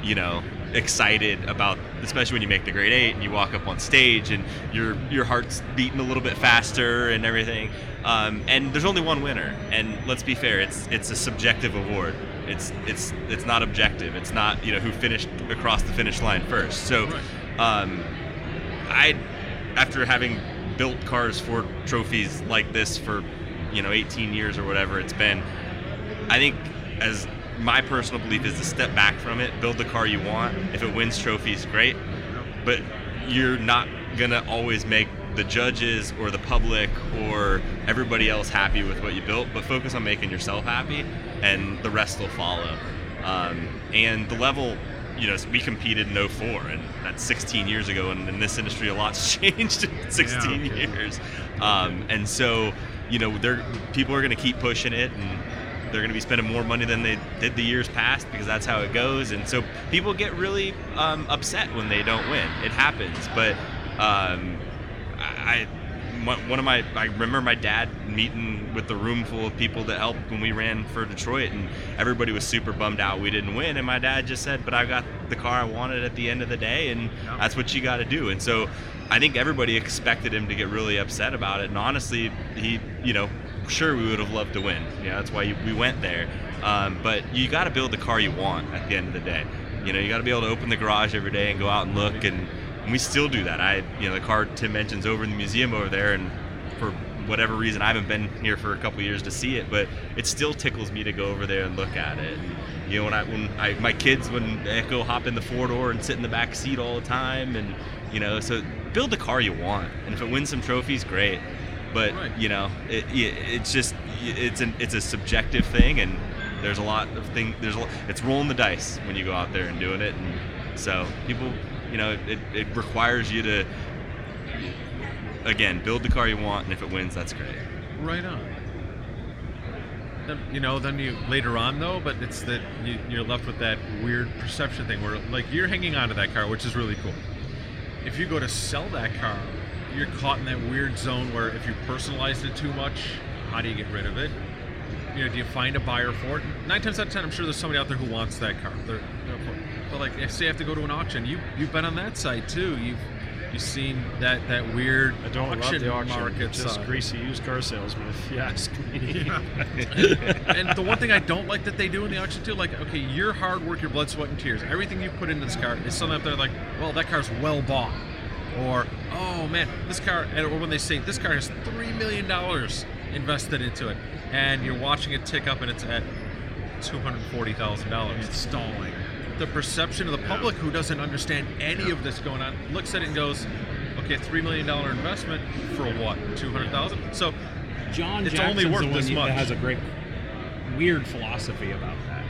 you know, excited about, especially when you make the Great Eight and you walk up on stage and your your heart's beating a little bit faster and everything. Um, and there's only one winner, and let's be fair, it's it's a subjective award. It's it's it's not objective. It's not you know who finished across the finish line first. So, um, I after having built cars for trophies like this for you know 18 years or whatever it's been. I think as my personal belief is to step back from it build the car you want. If it wins trophies great. But you're not gonna always make the judges or the public or everybody else happy with what you built but focus on making yourself happy and the rest will follow. Um, and the level you know we competed in 04 and that's 16 years ago and in this industry a lot's [LAUGHS] changed in 16 years. Um, and so you know they're people are going to keep pushing it and they're going to be spending more money than they did the years past because that's how it goes. And so people get really um, upset when they don't win. It happens. But um, I, one of my I remember my dad meeting with the room full of people that helped when we ran for Detroit and everybody was super bummed out we didn't win. And my dad just said but I got the car I wanted at the end of the day and that's what you got to do. And so I think everybody expected him to get really upset about it and honestly he you know sure we would have loved to win. You know that's why we went there. Um, but you got to build the car you want at the end of the day. You know you got to be able to open the garage every day and go out and look and and we still do that. I, you know, the car Tim mentions over in the museum over there, and for whatever reason, I haven't been here for a couple years to see it, but it still tickles me to go over there and look at it. And, you know, when I, when I, my kids, when go hop in the four door and sit in the back seat all the time, and you know, so build the car you want, and if it wins some trophies, great. But Right. you know, it, it, it's just, it's an, it's a subjective thing, and there's a lot of thing. There's a, lot- it's rolling the dice when you go out there and doing it, and so people, you know, it, it requires you to, again, build the car you want, and if it wins, that's great. Right on. Then, you know, then you later on though, but it's that you, you're left with that weird perception thing where like you're hanging on to that car, which is really cool. If you go to sell that car, you're caught in that weird zone where if you personalize it too much, how do you get rid of it? You know, do you find a buyer for it? Nine times out of ten, I'm sure there's somebody out there who wants that car. They're- but like, if say you have to go to an auction, you you've been on that side too. You've you've seen that that weird I don't love auction the auction. market just side. greasy used car salesman, if you ask me. [LAUGHS] [LAUGHS] and the one thing I don't like that they do in the auction too, like, okay, your hard work, your blood, sweat, and tears, everything you put into this car is something up there like, well, that car's well bought, or oh man, this car, or when they say this car has three million dollars invested into it, and you're watching it tick up and it's at two hundred forty thousand dollars. It's stalling. The perception of the public who doesn't understand any of this going on looks at it and goes, okay, three million dollar investment for what, two hundred thousand? So John It's Jackson's only worth this much. has a great, weird philosophy about that.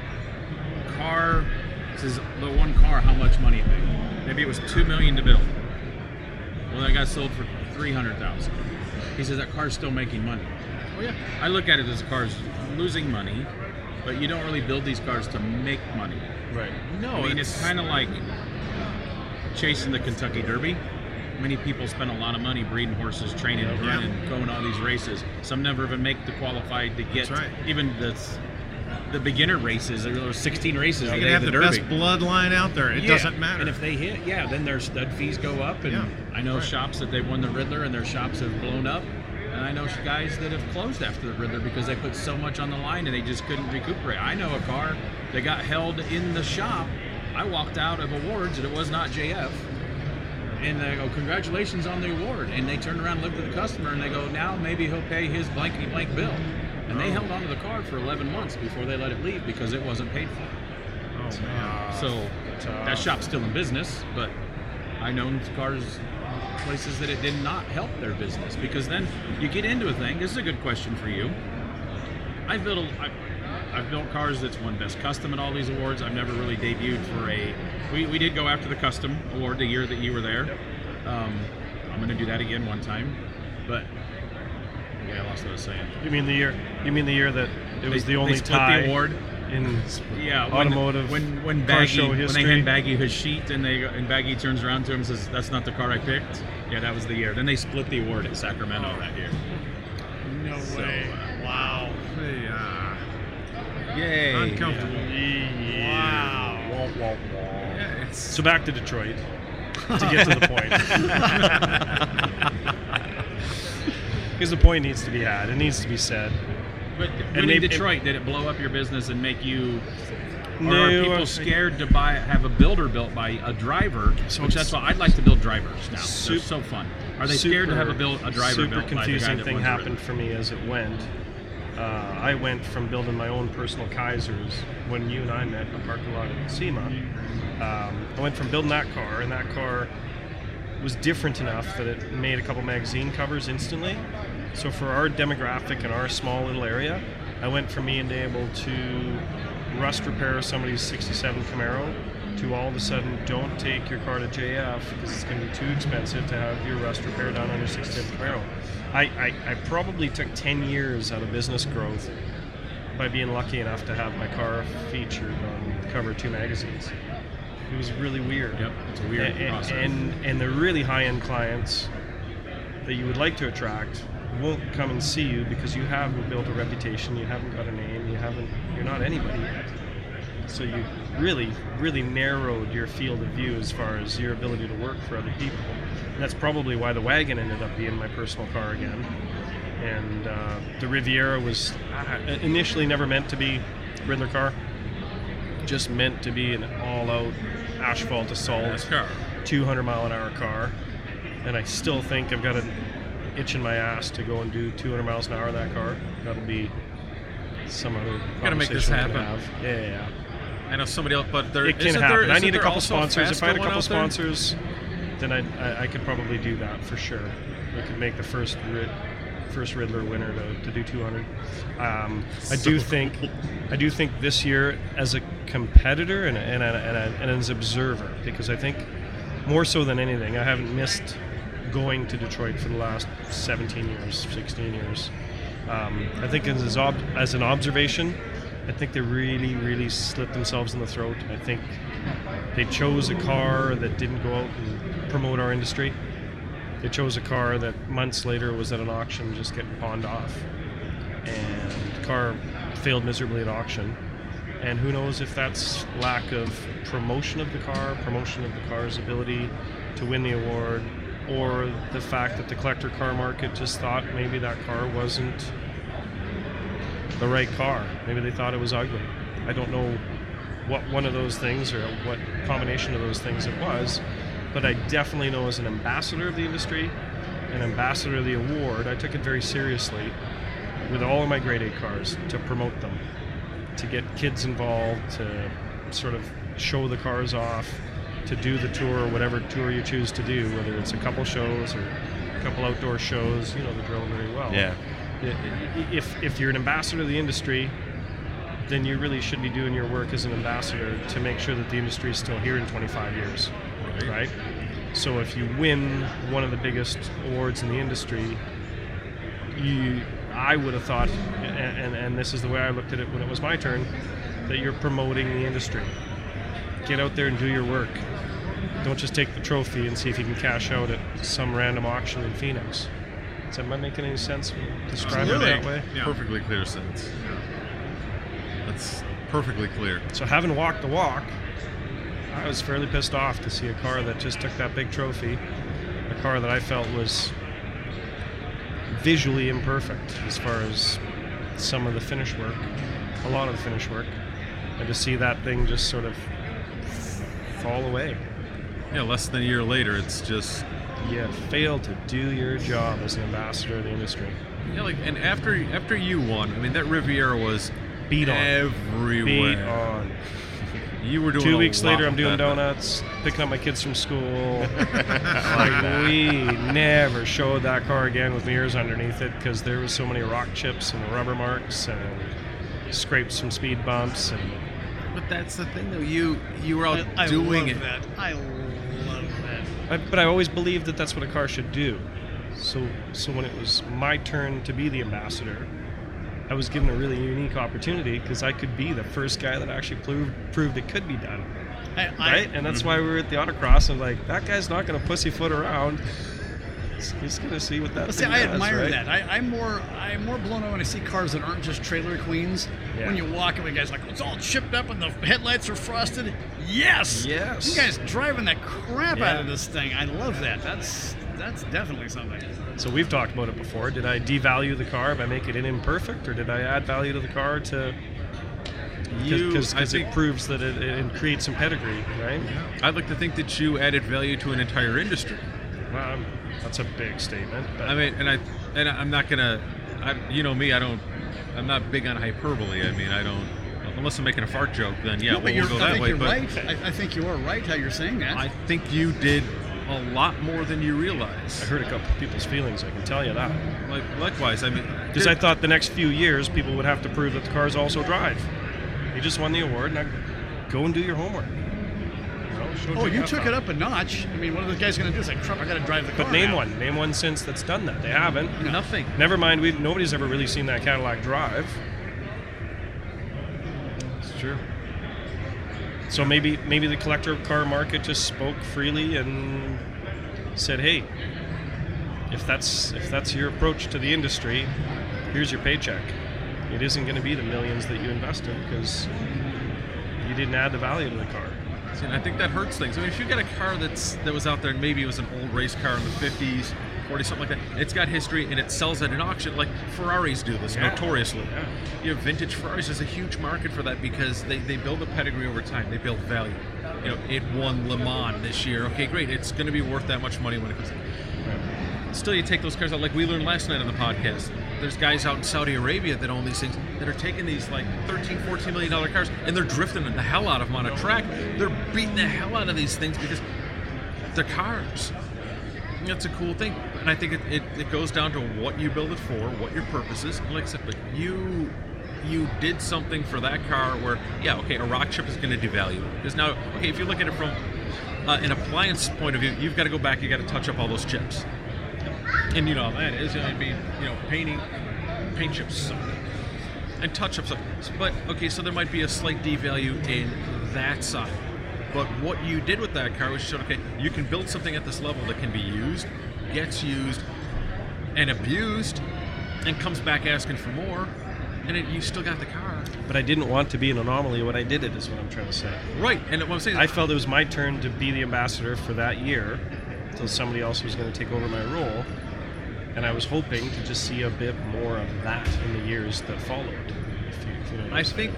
Car this is the one car, how much money it made? Maybe it was two million to build. Well, that got sold for three hundred thousand. He says that car's still making money. oh yeah, I look at it as a cars losing money, but you don't really build these cars to make money. right. no, I mean, it's kind of like chasing the Kentucky Derby. Many people spend a lot of money breeding horses, training, running, going all these races. Some never even make the qualified to get right. even the the beginner races. There were 16 races. You the can day have the Derby. best bloodline out there. It Yeah, doesn't matter. And if they hit, yeah, then their stud fees go up. And Yeah, I know right. shops that they've won the Ridler and their shops have blown up. I know guys that have closed after the Ridler because they put so much on the line and they just couldn't recuperate. I know a car that got held in the shop. I walked out of awards and it was not JF. And they go, congratulations on the award. And they turned around and looked at the customer and they go, now maybe he'll pay his blankety blank bill. And they oh. held onto the car for 11 months before they let it leave because it wasn't paid for. oh man. So that shop's still in business, but I know cars places that it did not help their business because then you get into a thing. This is a good question for you. I've built a, I, I've built cars that's won best custom at all these awards. I've never really debuted for a. We, we did go after the custom award the year that you were there. Um, I'm going to do that again one time, but yeah, I lost what I was saying. You mean the year? You mean the year that it was They- the only tie the award. in Yeah, automotive when when car Baggy when they hand Baggy his sheet and they go- and Baggy turns around to him and says, "That's not the car I picked." Yeah, that was the year. Then they split the award at Sacramento that year. No So, way. uh, Wow. Hey, uh, Yay! uncomfortable. Wow. Yeah, it's So back to Detroit to get to the point. [LAUGHS] Because the point needs to be had. It needs to be said. But And when in maybe- Detroit, did it blow up your business and make you? Or are people scared to buy have a builder built by a driver? So which that's why I'd like to build drivers now. They're so fun. Are they scared to have a build a driver super built by the guy confusing thing happened for me as it went. Uh, I went from building my own personal Kaisers when you and I met in the parking lot at SEMA. Um, I went from building that car, and that car was different enough that it made a couple magazine covers instantly. So for our demographic and our small little area, I went from being able to rust repair somebody's 67 Camaro to all of a sudden don't take your car to JF because it's going to be too expensive to have your rust repair done on your 67 Camaro. I, I, I probably took 10 years out of business growth by being lucky enough to have my car featured on the cover of two magazines. It was really weird. Yep, it's a weird and, process. And and the really high end clients that you would like to attract won't come and see you because you haven't built a reputation, you haven't got a name, haven't you're not anybody yet. So you really, really narrowed your field of view as far as your ability to work for other people. And that's probably why the wagon ended up being my personal car again. And uh, the Riviera was uh, initially never meant to be a Ridler car, just meant to be an all-out asphalt assault car. 200 mile an hour car, and I still think I've got an itch in my ass to go and do 200 miles an hour in that car. That'll be some other Gotta make this conversation we can happen. have. Yeah, yeah, yeah. I know somebody else, but there It can isn't happen. There, I need a couple sponsors. If I had a couple one there? sponsors, then I, I I could probably do that for sure. We could make the first Rid, first Ridler winner to, to do 200. Um, I do [LAUGHS] think I do think this year as a competitor and, a, and, a, and, a, and as an observer because I think more so than anything I haven't missed going to Detroit for the last 17 years, 16 years. Um, I think as, ob- as an observation, I think they really, really slit themselves in the throat. I think they chose a car that didn't go out and promote our industry. They chose a car that months later was at an auction just getting pawned off. And the car failed miserably at auction. And who knows if that's lack of promotion of the car, promotion of the car's ability to win the award, or the fact that the collector car market just thought maybe that car wasn't the right car. Maybe they thought it was ugly. I don't know what one of those things or what combination of those things it was, but I definitely know as an ambassador of the industry, an ambassador of the award, I took it very seriously with all of my Great Eight cars to promote them, to get kids involved, to sort of show the cars off, to do the tour, or whatever tour you choose to do, whether it's a couple shows or a couple outdoor shows, you know the drill very well. Yeah. If, if you're an ambassador of the industry, then you really should be doing your work as an ambassador to make sure that the industry is still here in 25 years, right? So if you win one of the biggest awards in the industry, you, I would have thought, and, and, and this is the way I looked at it when it was my turn, that you're promoting the industry. Get out there and do your work. Don't just take the trophy and see if you can cash out at some random auction in Phoenix. Does that making any sense? Describe it that way. Yeah. Perfectly clear sense. That's perfectly clear. So having walked the walk, I was fairly pissed off to see a car that just took that big trophy, a car that I felt was visually imperfect as far as some of the finish work, a lot of the finish work, and to see that thing just sort of fall away. Yeah, less than a year later, it's just You failed to do your job as an ambassador of the industry. yeah, like and after after you won, I mean that Riviera was Beat on. everywhere. Beat on. [LAUGHS] You were doing Two weeks later, I'm doing that thing. donuts, picking up my kids from school. [LAUGHS] like we never showed that car again with mirrors underneath it because there was so many rock chips and rubber marks and scrapes from speed bumps and But that's the thing, though. You you were out I, I doing love it. that. I love that. I, but I always believed that that's what a car should do. So, so when it was my turn to be the ambassador, I was given a really unique opportunity because I could be the first guy that actually proved proved it could be done, I, I, right? And that's mm-hmm. why we were at the autocross. And like that guy's not going to pussyfoot around. He's, he's going to see what that. But see, thing I does, admire right? that. I, I'm more I'm more blown away when I see cars that aren't just trailer queens. Yeah. When you walk up, and guys like it's all chipped up and the headlights are frosted. Yes, Yes. You guys driving the crap out of this thing. I love that. That's that's definitely something. So we've talked about it before. Did I devalue the car by making it imperfect, or did I add value to the car to You, because I think, it proves that it, it creates some pedigree, right? I'd like to think that you added value to an entire industry. Well, um, that's a big statement. But I mean, and I and I'm not gonna, I, you know me, I don't, I'm not big on hyperbole. I mean, I don't, unless I'm making a fart joke, then yeah, No, well, but we'll you're, go I that think way. you're but right. I, I think you are right how you're saying that. I think you did a lot more than you realize. I hurt a couple people's feelings. I can tell you that. Like, likewise, I mean, Because I thought the next few years people would have to prove that the cars also drive. You just won the award, now go and do your homework. Oh, you took it up a notch. I mean, what are those guys going to do? It's like, crap, I got to drive the car. But name now. one. Name one since that's done that. They haven't. nothing. Never mind. We nobody's ever really seen that Cadillac drive. It's true. So maybe maybe the collector car market just spoke freely and said, "Hey, if that's if that's your approach to the industry, here's your paycheck. It isn't going to be the millions that you invested because you didn't add the value to the car." See, and I think that hurts things. I mean, if you got a car that's that was out there and maybe it was an old race car in the 50s, 40s, something like that, it's got history and it sells at an auction. Like Ferraris do this Yeah. notoriously. Yeah. You know, vintage Ferraris is a huge market for that because they, they build a pedigree over time. They build value. You know, it won Le Mans this year. Okay, great. It's going to be worth that much money when it comes. Still, you take those cars out, like we learned last night on the podcast. There's guys out in Saudi Arabia that own these things that are taking these like 13, 14 million dollar cars and they're drifting the hell out of them on a track. They're beating the hell out of these things because they're cars. That's a cool thing, and I think it, it, it goes down to what you build it for, what your purpose is. Like I said, but you you did something for that car where, yeah, okay, a rock chip is going to devalue it. Because now, okay, if you look at it from uh, an appliance point of view, you've got to go back, you got to touch up all those chips. And you know, that is to be, you know, painting, paint chips suck. And touch ups. suck. But, okay, so there might be a slight devalue in that side. But what you did with that car was you showed, okay, you can build something at this level that can be used, gets used, and abused, and comes back asking for more, and it, you still got the car. But I didn't want to be an anomaly when I did it. Is what I'm trying to say. Right, and what I'm saying is, I felt it was my turn to be the ambassador for that year until somebody else was going to take over my role. And I was hoping to just see a bit more of that in the years that followed. If you, if you know I saying. think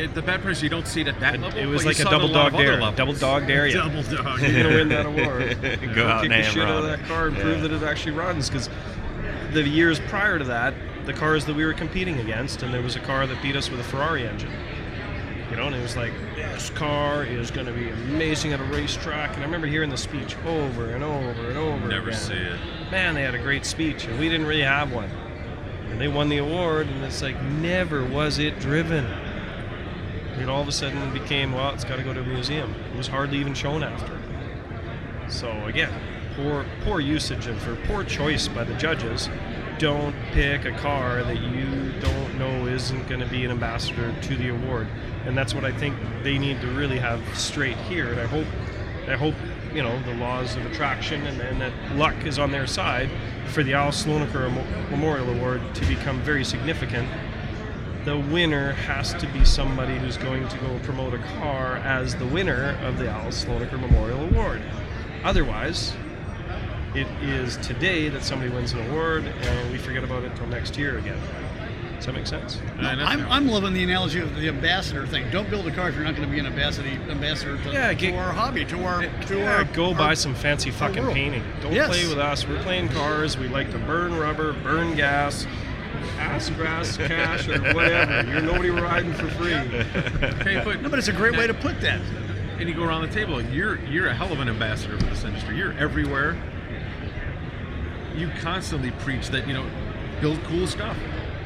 it, the bad part is you don't see it at that It- level. it was like a saw it at double lot dog dare. Double dog dare. you. Double dog. [LAUGHS] You're gonna win that award. [LAUGHS] Go out kick and the shit out of that car and Yeah. prove that it actually runs. Because the years prior to that, the cars that we were competing against, and there was a car that beat us with a Ferrari engine. You know, and it was like, this car is going to be amazing at a racetrack. And I remember hearing the speech over and over and over Never again. see it. Man, they had a great speech, and we didn't really have one. And they won the award, and it's like, never was it driven. It all of a sudden became, well, it's got to go to a museum. It was hardly even shown after. So again, poor poor usage and for poor choice by the judges. Don't pick a car that you don't know isn't going to be an ambassador to the award, and that's what I think they need to really have straight here. And I hope, I hope you know the laws of attraction and, that luck is on their side for the Al Slonaker Memorial Award to become very significant the winner has to be somebody who's going to go promote a car as the winner of the Al Slonaker Memorial Award. Otherwise, it is today that somebody wins an award and we forget about it until next year again. Does that make sense? I'm, I'm loving the analogy of the ambassador thing. Don't build a car if you're not going to be an ambassador ambassador to, Yeah, to our hobby, to our to Yeah, our go our- buy some fancy fucking world. painting. Don't Yes. play with us. We're playing cars. We like to burn rubber, burn gas, ass grass, cash, or whatever. You're nobody riding for free. [LAUGHS] Okay, but No, [LAUGHS] but it's a great way to put that. and you go around the table. You're you're a hell of an ambassador for this industry. You're everywhere. You constantly preach that you know, build cool stuff,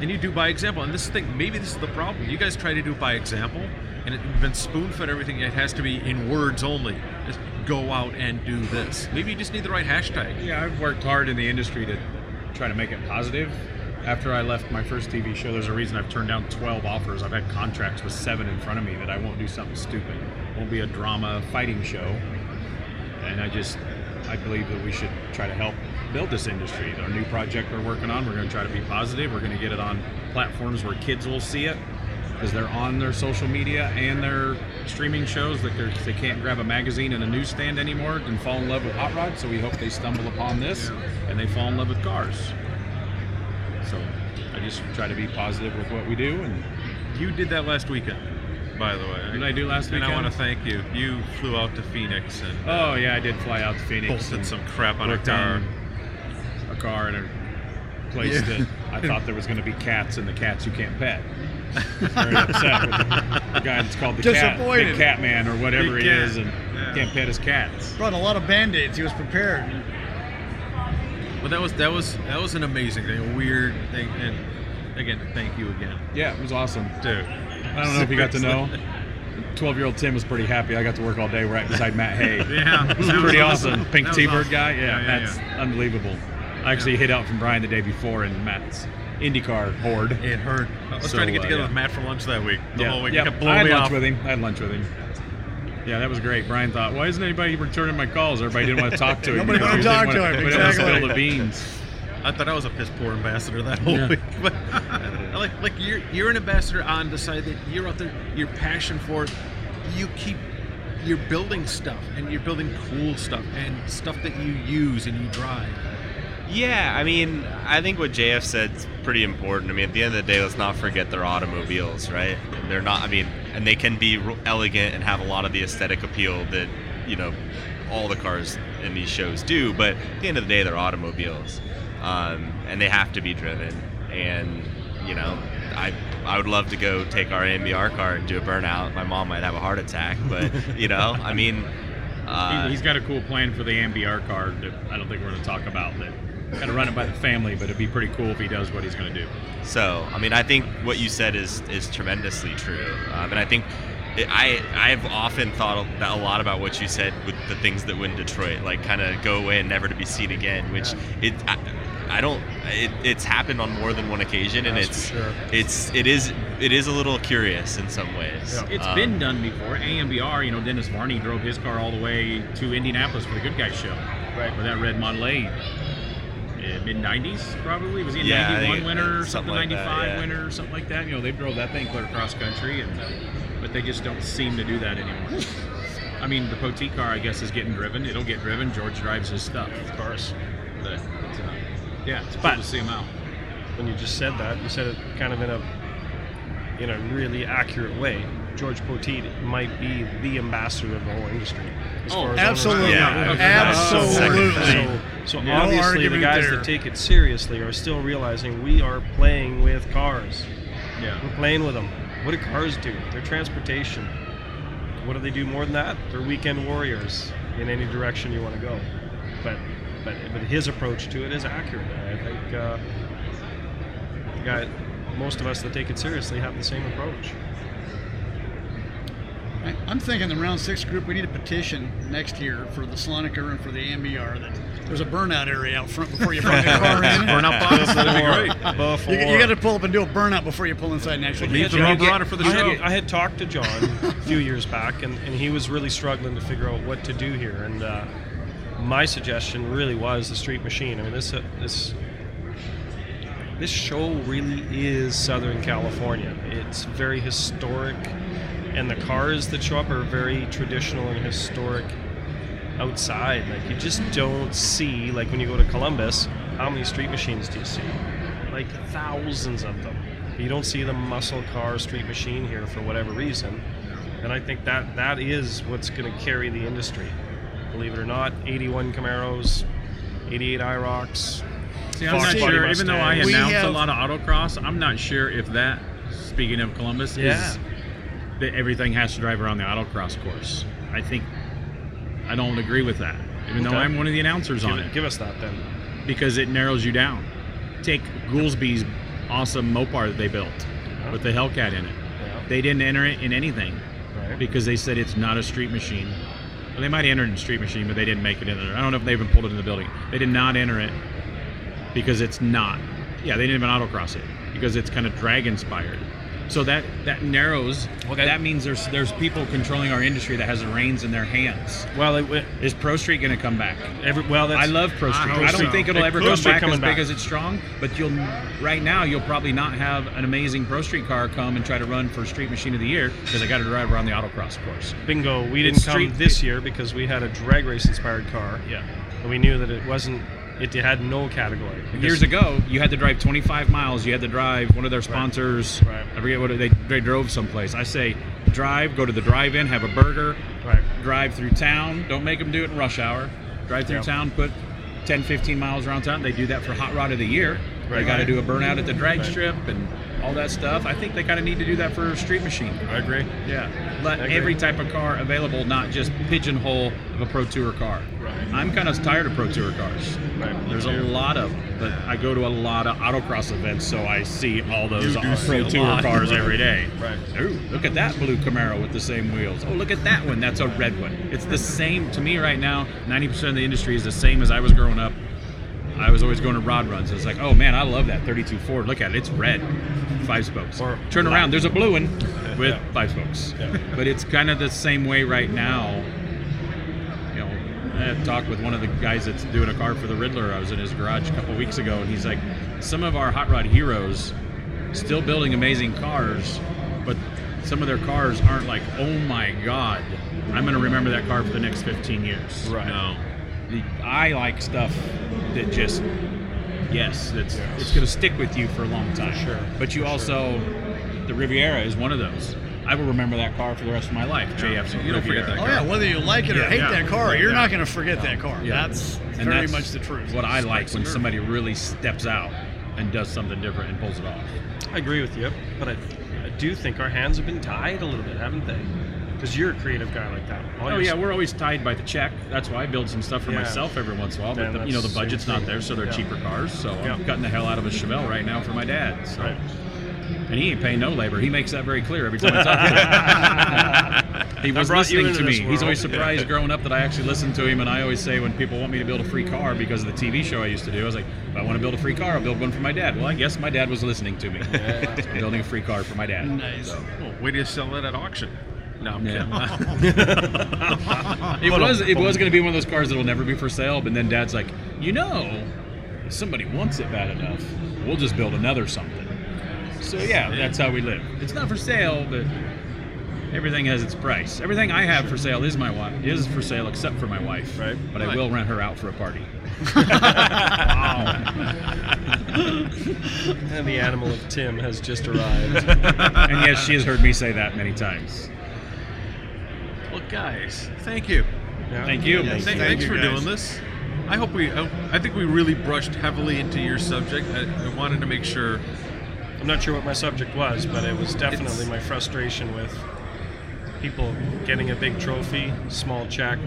and you do by example. And this thing, maybe this is the problem. You guys try to do by example, and it, you've been spoon fed everything. It has to be in words only. Just go out and do this. Maybe you just need the right hashtag. Yeah, I've worked hard in the industry to try to make it positive. After I left my first TV show, there's a reason I've turned down 12 offers. I've had contracts with seven in front of me that I won't do something stupid. Won't be a drama fighting show. And I just, I believe that we should try to help build this industry. Our new project we're working on, we're going to try to be positive. We're going to get it on platforms where kids will see it because they're on their social media and their streaming shows that they're, can't grab a magazine in a newsstand anymore and fall in love with hot rods. So we hope they stumble upon this and they fall in love with cars. So I just try to be positive with what we do. And You did that last weekend, by the way. What did I do last weekend? And I want to thank you. You flew out to Phoenix and oh yeah, I did fly out to Phoenix. bolted and some crap on a car. on car in a place that I thought there was going to be cats and the cats you can't pet. Very upset with the, the guy that's called the cat, Disappointed. big cat man or whatever Big he cat. is, and Yeah. can't pet his cats. Brought a lot of band-aids. He was prepared. Well, that was that was that was an amazing thing, a weird thing, and again, thank you again, Yeah, it was awesome. dude. I don't know if you got to know. 12 year old Tim was pretty happy. I got to work all day right beside Matt Hay. [LAUGHS] Yeah, It was pretty awesome. awesome. Pink T Bird awesome. guy. Yeah, Yeah, yeah, that's yeah. unbelievable. I actually hit out from Brian the day before in Matt's IndyCar horde. It hurt. I was So, trying to get uh, together yeah. with Matt for lunch that week. The yeah, whole week. yeah. He I had lunch off. with him. I had lunch with him. Yeah, that was great. Brian thought, why isn't anybody returning my calls? Everybody didn't want to [LAUGHS] talk to him. Nobody wanted to talk to him, We want to exactly. spill the beans. I thought I was a piss poor ambassador that whole Yeah. week. But [LAUGHS] like, like you're you're an ambassador on the side that you're out there. Your passion for it. You keep. You're building stuff, and you're building cool stuff, and stuff that you use and you drive. Yeah, I mean, I think what JF said is pretty important. I mean, at the end of the day, let's not forget they're automobiles, right? They're not. I mean, and they can be elegant and have a lot of the aesthetic appeal that you know all the cars in these shows do. But at the end of the day, they're automobiles, um, and they have to be driven. And you know, I I would love to go take our AMBR car and do a burnout. My mom might have a heart attack, but [LAUGHS] you know, I mean. Uh, He, he's got a cool plan for the AMBR car that I don't think we're going to talk about. That got of run it by the family, but it'd be pretty cool if he does what he's going to do. So, I mean, I think what you said is is tremendously true, um, and I think it, I I've often thought a- lot about what you said with the things that win Detroit, like kind of go away and never to be seen again. Which it I, I don't it, it's happened on more than one occasion, and That's it's sure. it's it is it is a little curious in some ways. Yeah. It's Um, been done before. AMBR, you know, Dennis Varni drove his car all the way to Indianapolis for the Good Guys show. Right. With that red Model A. Mid 90s, probably. Was he a Yeah, 91 think, winner uh, or something something, like that, 95 yeah. winner or something like that? You know, they drove that thing clear across country, and but they just don't seem to do that anymore. [LAUGHS] I mean, the Poteet car, I guess, is getting driven. It'll get driven. George drives his stuff. Of course. But, uh, yeah, it's cool to see him out. when you just said that, you said it kind of in a in a really accurate way. George Poteet might be the ambassador of the whole industry. as Oh, far as absolutely. owners. Yeah, Absolutely. So, so obviously, the guys there. that take it seriously are still realizing we are playing with cars. Yeah. We're playing with them. What do cars do? They're transportation. What do they do more than that? They're weekend warriors in any direction you want to go. But but but his approach to it is accurate. I think uh, the guy, most of us that take it seriously have the same approach. I- I'm thinking the round six group, we need a petition next year for the Slonaker and for the AMBR that there's a burnout area out front before you bring the car in. [LAUGHS] Burnout box, that'd be great. Before, You, you got to pull up and do a burnout before you pull inside and actually Leave get the you. rubber it for the I show. had, I had talked to John a few years back, and, and he was really struggling to figure out what to do here. And uh, my suggestion really was the Street Machine. I mean, this uh, this this show really is Southern California. it's very historic, and the cars that show up are very traditional and historic outside. Like you just don't see like when you go to Columbus, how many street machines do you see? Like thousands of them. You don't see the muscle car street machine here for whatever reason. And I think that that is what's going to carry the industry. Believe it or not, 81 Camaros, 88 IROCs. See, I'm Fox not body sure. Even though I Mustangs. We announce a lot of autocross, I'm not sure if that. Speaking of Columbus, Yeah. is that everything has to drive around the autocross course. I think I don't agree with that. Even though I'm one of the announcers Give, on it, give us that then. because it narrows you down. Take Goolsby's awesome Mopar that they built with the Hellcat in it. Yeah. They didn't enter it in anything Right. because they said it's not a street machine. Well, they might have entered in street machine, but they didn't make it in there. I don't know if they even pulled it in the building. They did not enter it because it's not. Yeah, they didn't even autocross it because it's kind of drag inspired. So that that narrows. Well, that- that means there's there's people controlling our industry that has the reins in their hands. Well, it, it, Is Pro Street going to come back? every, well, that's I love Pro Street. hope I, don't so. think it'll It ever could come be back as coming big as it's strong, but you'll right now you'll probably not have an amazing Pro Street car come and try to run for Street Machine of the Year because I got to drive around the autocross course. bingo. We didn't come street- this year because we had a drag race inspired car. Yeah. And we knew that it wasn't. It had no category. Years ago, you had to drive 25 miles. You had to drive one of their sponsors. Right. I forget what they they drove someplace. I say drive, go to the drive-in, have a burger, Right. drive through town. Don't make them do it in rush hour. Drive through Yeah. town, put 10, 15 miles around town. They do that for Hot Rod of the Year. They got to do a burnout at the drag Right. strip and all that stuff. I think they kind of need to do that for Street Machine. I agree. Yeah, let agree. every type of car available, not just pigeonhole of a Pro Tour car. Right. I'm kind of tired of Pro Tour cars. Right. There's a lot of, them. but I go to a lot of autocross events, so I see all those Pro Tour cars every day. [LAUGHS] Right. Ooh, look at that blue Camaro with the same wheels. Oh, look at that one. That's a red one. It's the same to me right now. 90% of the industry is the same as I was growing up. I was always going to rod runs. It's like, oh man, I love that 32 Ford. Look at it. It's red. Five spokes. Or Turn black. around. There's a blue one with Yeah. five spokes. Yeah. But it's kind of the same way right now. You know, I had a talk with one of the guys that's doing a car for the Ridler. I was in his garage a couple weeks ago, and he's like, some of our hot rod heroes still building amazing cars, but some of their cars aren't like, oh my god, I'm going to remember that car for the next 15 years. Right. No. I like stuff that just, yes, that's it's going to stick with you for a long time. Sure. But you also, the Riviera is one of those. I will remember that car for the rest of my life. JF's You don't forget Riviera. that Oh yeah, whether you like it or Yeah, hate yeah. that car, you're Yeah. not going to forget that car. Yeah. That's And very that's much the truth. What I like when somebody really steps out and does something different and pulls it off. I agree with you, but I, I do think our hands have been tied a little bit, haven't they? Because you're a creative guy like that. All Oh yeah, s- we're always tied by the check. That's why I build some stuff for Yeah. myself every once in a while. But the, you know the budget's not there, so they're Yeah. cheaper cars. So Yeah. I'm cutting the hell out of a Chevelle right now for my dad. So. Right. And he ain't paying no labor. He makes that very clear every time I talk to him. [LAUGHS] he I was listening to me. He's always surprised growing up that I actually listened to him. And I always say when people want me to build a free car because of the TV show I used to do, I was like, if I want to build a free car, I'll build one for my dad. Well, I guess my dad was listening to me. So [LAUGHS] I'm building a free car for my dad. Nice. So. Well, wait till you sell it at auction. No, I'm Yeah. kidding. [LAUGHS] It was it was going to be one of those cars that will never be for sale, but then Dad's like, you know, if somebody wants it bad enough, we'll just build another something. So yeah, that's how we live. It's not for sale, but everything has its price. Everything I have for sale is my wife is for sale except for my wife. Right. But I will rent her out for a party. [LAUGHS] [LAUGHS] And the animal of Tim has just arrived. And yes, she has heard me say that many times. Well, guys, thank you. Yeah. Thank you. Yes. Th- Thank thanks you, for guys. doing this. I hope we. I, I think we really brushed heavily into your subject. I, I wanted to make sure. I'm not sure what my subject was, but it was definitely It's- my frustration with people getting a big trophy, small check,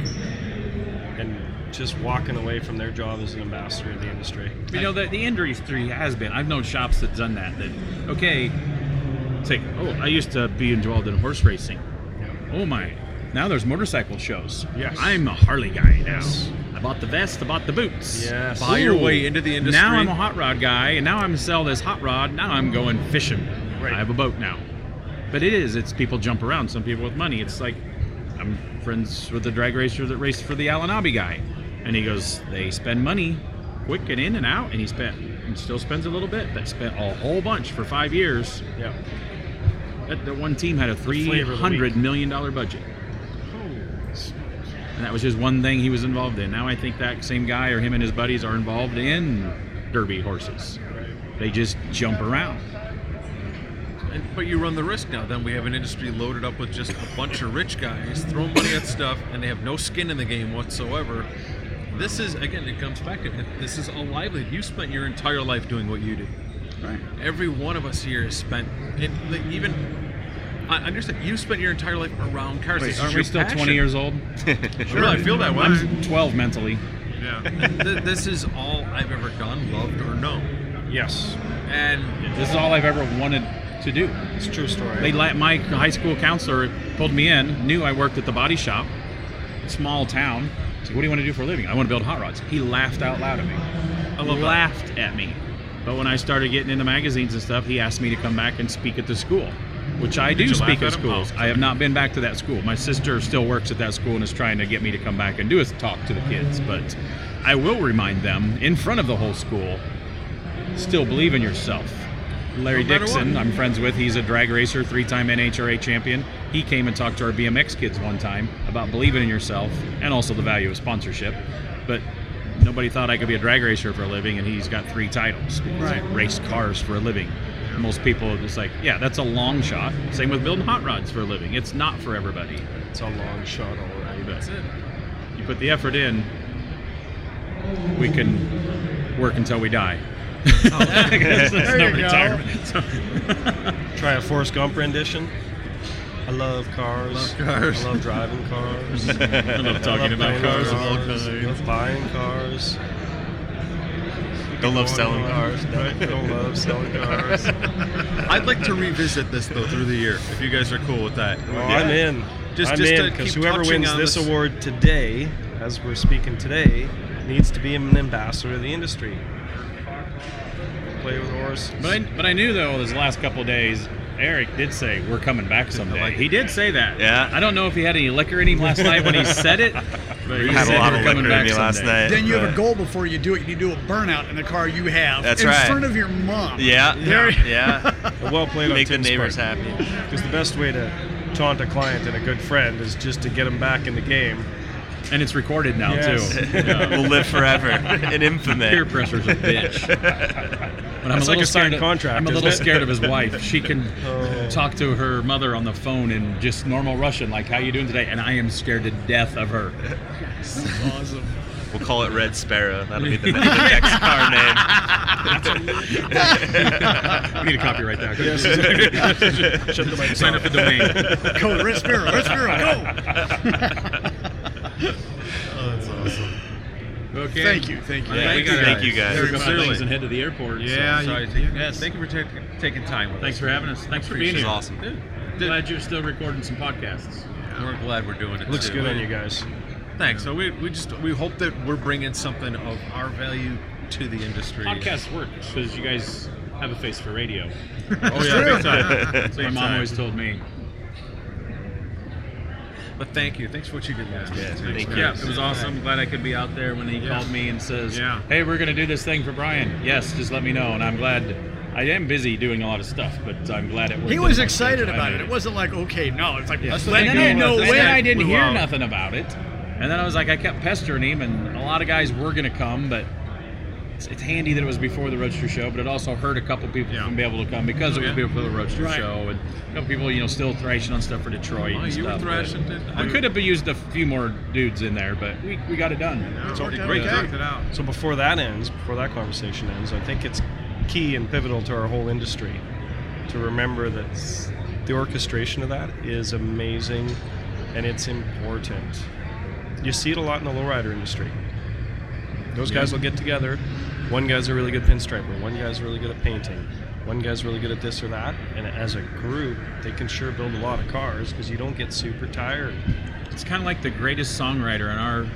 and just walking away from their job as an ambassador of the industry. You know, the, the industry has been. I've known shops that done that. That okay, take. Oh, I used to be involved in horse racing. Oh my! Now there's motorcycle shows. Yes. I'm a Harley guy now. Yes. I bought the vest. I bought the boots. Yes. Buy your way into the industry. Now I'm a hot rod guy, and now I'm sell this hot rod. Now I'm going fishing. Right. I have a boat now. But it is. It's people jump around. Some people with money. It's like I'm friends with the drag racer that raced for the Al-Anabi guy, and he goes, they spend money quick and in and out, and he spent and still spends a little bit, but spent a whole bunch for five years. Yeah. That, that one team had a three flavor of the hundred million dollar budget, and that was just one thing he was involved in. Now I think that same guy or him and his buddies are involved in derby horses. They just jump around. And, but you run the risk now. Then we have an industry loaded up with just a bunch of rich guys throwing money at stuff, and they have no skin in the game whatsoever. This is again, it comes back to this is a livelihood. You spent your entire life doing what you do. Right. Every one of us here has spent it, even. I understand you spent your entire life around cars. This is Aren't we still passion. twenty years old? [LAUGHS] Sure, I feel that way. I'm twelve mentally. Yeah. Th- this is all I've ever done, loved or known, Yes, and This is all I've ever wanted to do. it's a true story. They let my high school counselor pulled me in, knew I worked at the body shop, small town. He's like, "What do you want to do for a living?" I want to build hot rods. He laughed out loud at me. I love that. laughed at me. But when I started getting into magazines and stuff, he asked me to come back and speak at the school, which I Did do speak at schools. Oh, I have not been back to that school. My sister still works at that school and is trying to get me to come back and do a talk to the kids. But I will remind them in front of the whole school, still believe in yourself. Larry No Dixon. I'm friends with. He's a drag racer, three-time NHRA champion. He came and talked to our BMX kids one time about believing in yourself and also the value of sponsorship. But nobody thought I could be a drag racer for a living, and he's got three titles. because Right. he raced cars for a living. Most people are just like, yeah, that's a long shot. Same with building hot rods for a living. It's not for everybody. it's a long shot, all right. that's it. You put the effort in, we can work until we die. Oh, that's- [LAUGHS] that's There no you go. [LAUGHS] So- Try a Forrest Gump rendition. I love cars. Love cars. I love driving cars. [LAUGHS] I love talking I about love cars. buying of all cars. kinds. Love buying cars. Don't love selling cars. [LAUGHS] Right? Don't love selling cars. [LAUGHS] I'd like to revisit this though through the year, if you guys are cool with that. Oh, I'm in. Just- I'm just to in because keep whoever wins this, this- award today, as we're speaking today, needs to be an ambassador of the industry. Play with horses. But I, but I knew though this last couple days, Erik did say we're coming back someday. Like He did say that. Yeah. I don't know if he had any liquor in him last night when he said it, [LAUGHS] but he had said a lot of coming liquor in back me last night. Then you have a goal before you do it. You do a burnout in the car you have. That's in right. front of your mom. Yeah, There- yeah. [LAUGHS] well played on Make the neighbors part. happy. Because the best way to taunt a client and a good friend is just to get them back in the game. And it's recorded now Yes. too. Yeah. We'll live forever [LAUGHS] in infamy. Peer pressure's a bitch. But I'm That's a like little a signed scared of, contract, I'm a little it? scared of his wife. She can [LAUGHS] Oh. talk to her mother on the phone in just normal Russian, like "How you doing today?" And I am scared to death of her. [LAUGHS] Awesome. We'll call it Red Sparrow. That'll be the, the next car name. [LAUGHS] We need to copyright that. Shut the mic Sign up the domain. Go, Red Sparrow, Red Sparrow, go. Oh, Okay. Thank you, thank you. Yeah, we Thank you, gotta- Thank you guys. There we go. Clearly. Things and head to the airport. Yeah, so- Sorry, you- thank- yes. Thank you for ta- taking time with Thanks us. for having us. Thanks for being This here. is awesome. Yeah. Glad you're still recording some podcasts. We're glad we're doing it. Looks too. good on you guys. Thanks. So we, we just we hope that we're bringing something of our value to the industry. Podcasts work because you guys have a face for radio. [LAUGHS] Oh yeah, big time. [LAUGHS] That's what my mom always told me. But thank you. Thanks for what you did last Yeah, night. thank you. Yeah, it was awesome. Glad I could be out there when he called me and says, Yeah. "Hey, we're gonna do this thing for Brian." Yes, just let me know. And I'm glad. I am busy doing a lot of stuff, but I'm glad it worked. He was my excited about it. It wasn't like, okay, no. It's like, Yeah. let's the let thing you is, know that's when when. I didn't hear out. nothing about it, and then I was like, I kept pestering him, and a lot of guys were gonna come, but it's, it's handy that it was before the Roadster Show, but it also hurt a couple people Yeah. from being able to come because it was oh, Yeah. before the Roadster Right. Show, and a couple people, you know, still thrashing on stuff for Detroit. Oh, and you stuff, but thrashing it. I- We could have used a few more dudes in there, but we, we got it done. It's already great. okay. It out. So before that ends, before that conversation ends, I think it's key and pivotal to our whole industry to remember that the orchestration of that is amazing and it's important. You see it a lot in the lowrider industry. Those guys will get together. One guy's a really good pinstriper. One guy's really good at painting. One guy's really good at this or that. And as a group, they can sure build a lot of cars because you don't get super tired. It's kind of like the greatest songwriter in our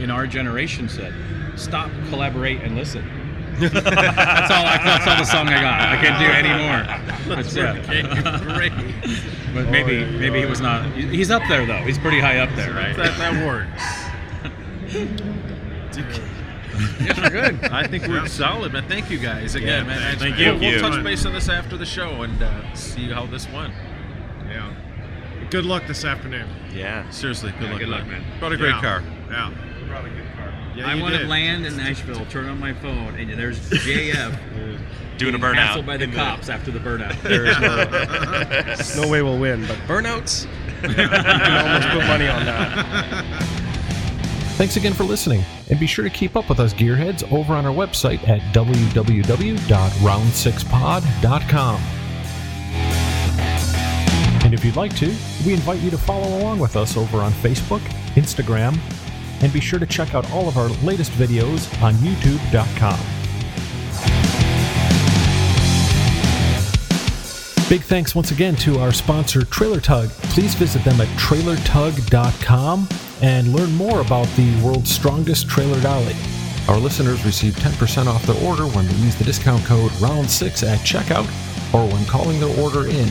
in our generation said, "Stop, collaborate, and listen." [LAUGHS] that's all. I, that's all the song I got. I can't do any more. That's it. [LAUGHS] Great. [LAUGHS] But maybe Oy, maybe he oy. was not. He's up there though. He's pretty high up there, right? That, that works. Yeah, we're good. [LAUGHS] I think we're solid, man. Thank you guys again, Yeah. man. Thank We'll- you. We'll, touch base on this after the show and uh, see how this went. Yeah. Good luck this afternoon. Yeah. Seriously, good Yeah, luck. good luck, bud. man. Brought a great Yeah. car. Yeah. Brought a good car. Yeah, I you want to land in Nashville, turn on my phone, and there's [LAUGHS] JF Doing a burnout. hassled by the in cops after the burnout. [LAUGHS] There is no, no way we'll win, but burnouts, you can almost put money on that. Thanks again for listening, and be sure to keep up with us gearheads over on our website at www.round6pod.com. And if you'd like to, we invite you to follow along with us over on Facebook, Instagram, and be sure to check out all of our latest videos on youtube.com. Big thanks once again to our sponsor, Trailer Tug. Please visit them at trailertug.com and learn more about the world's strongest trailer dolly. Our listeners receive 10% off their order when they use the discount code ROUND6 at checkout or when calling their order in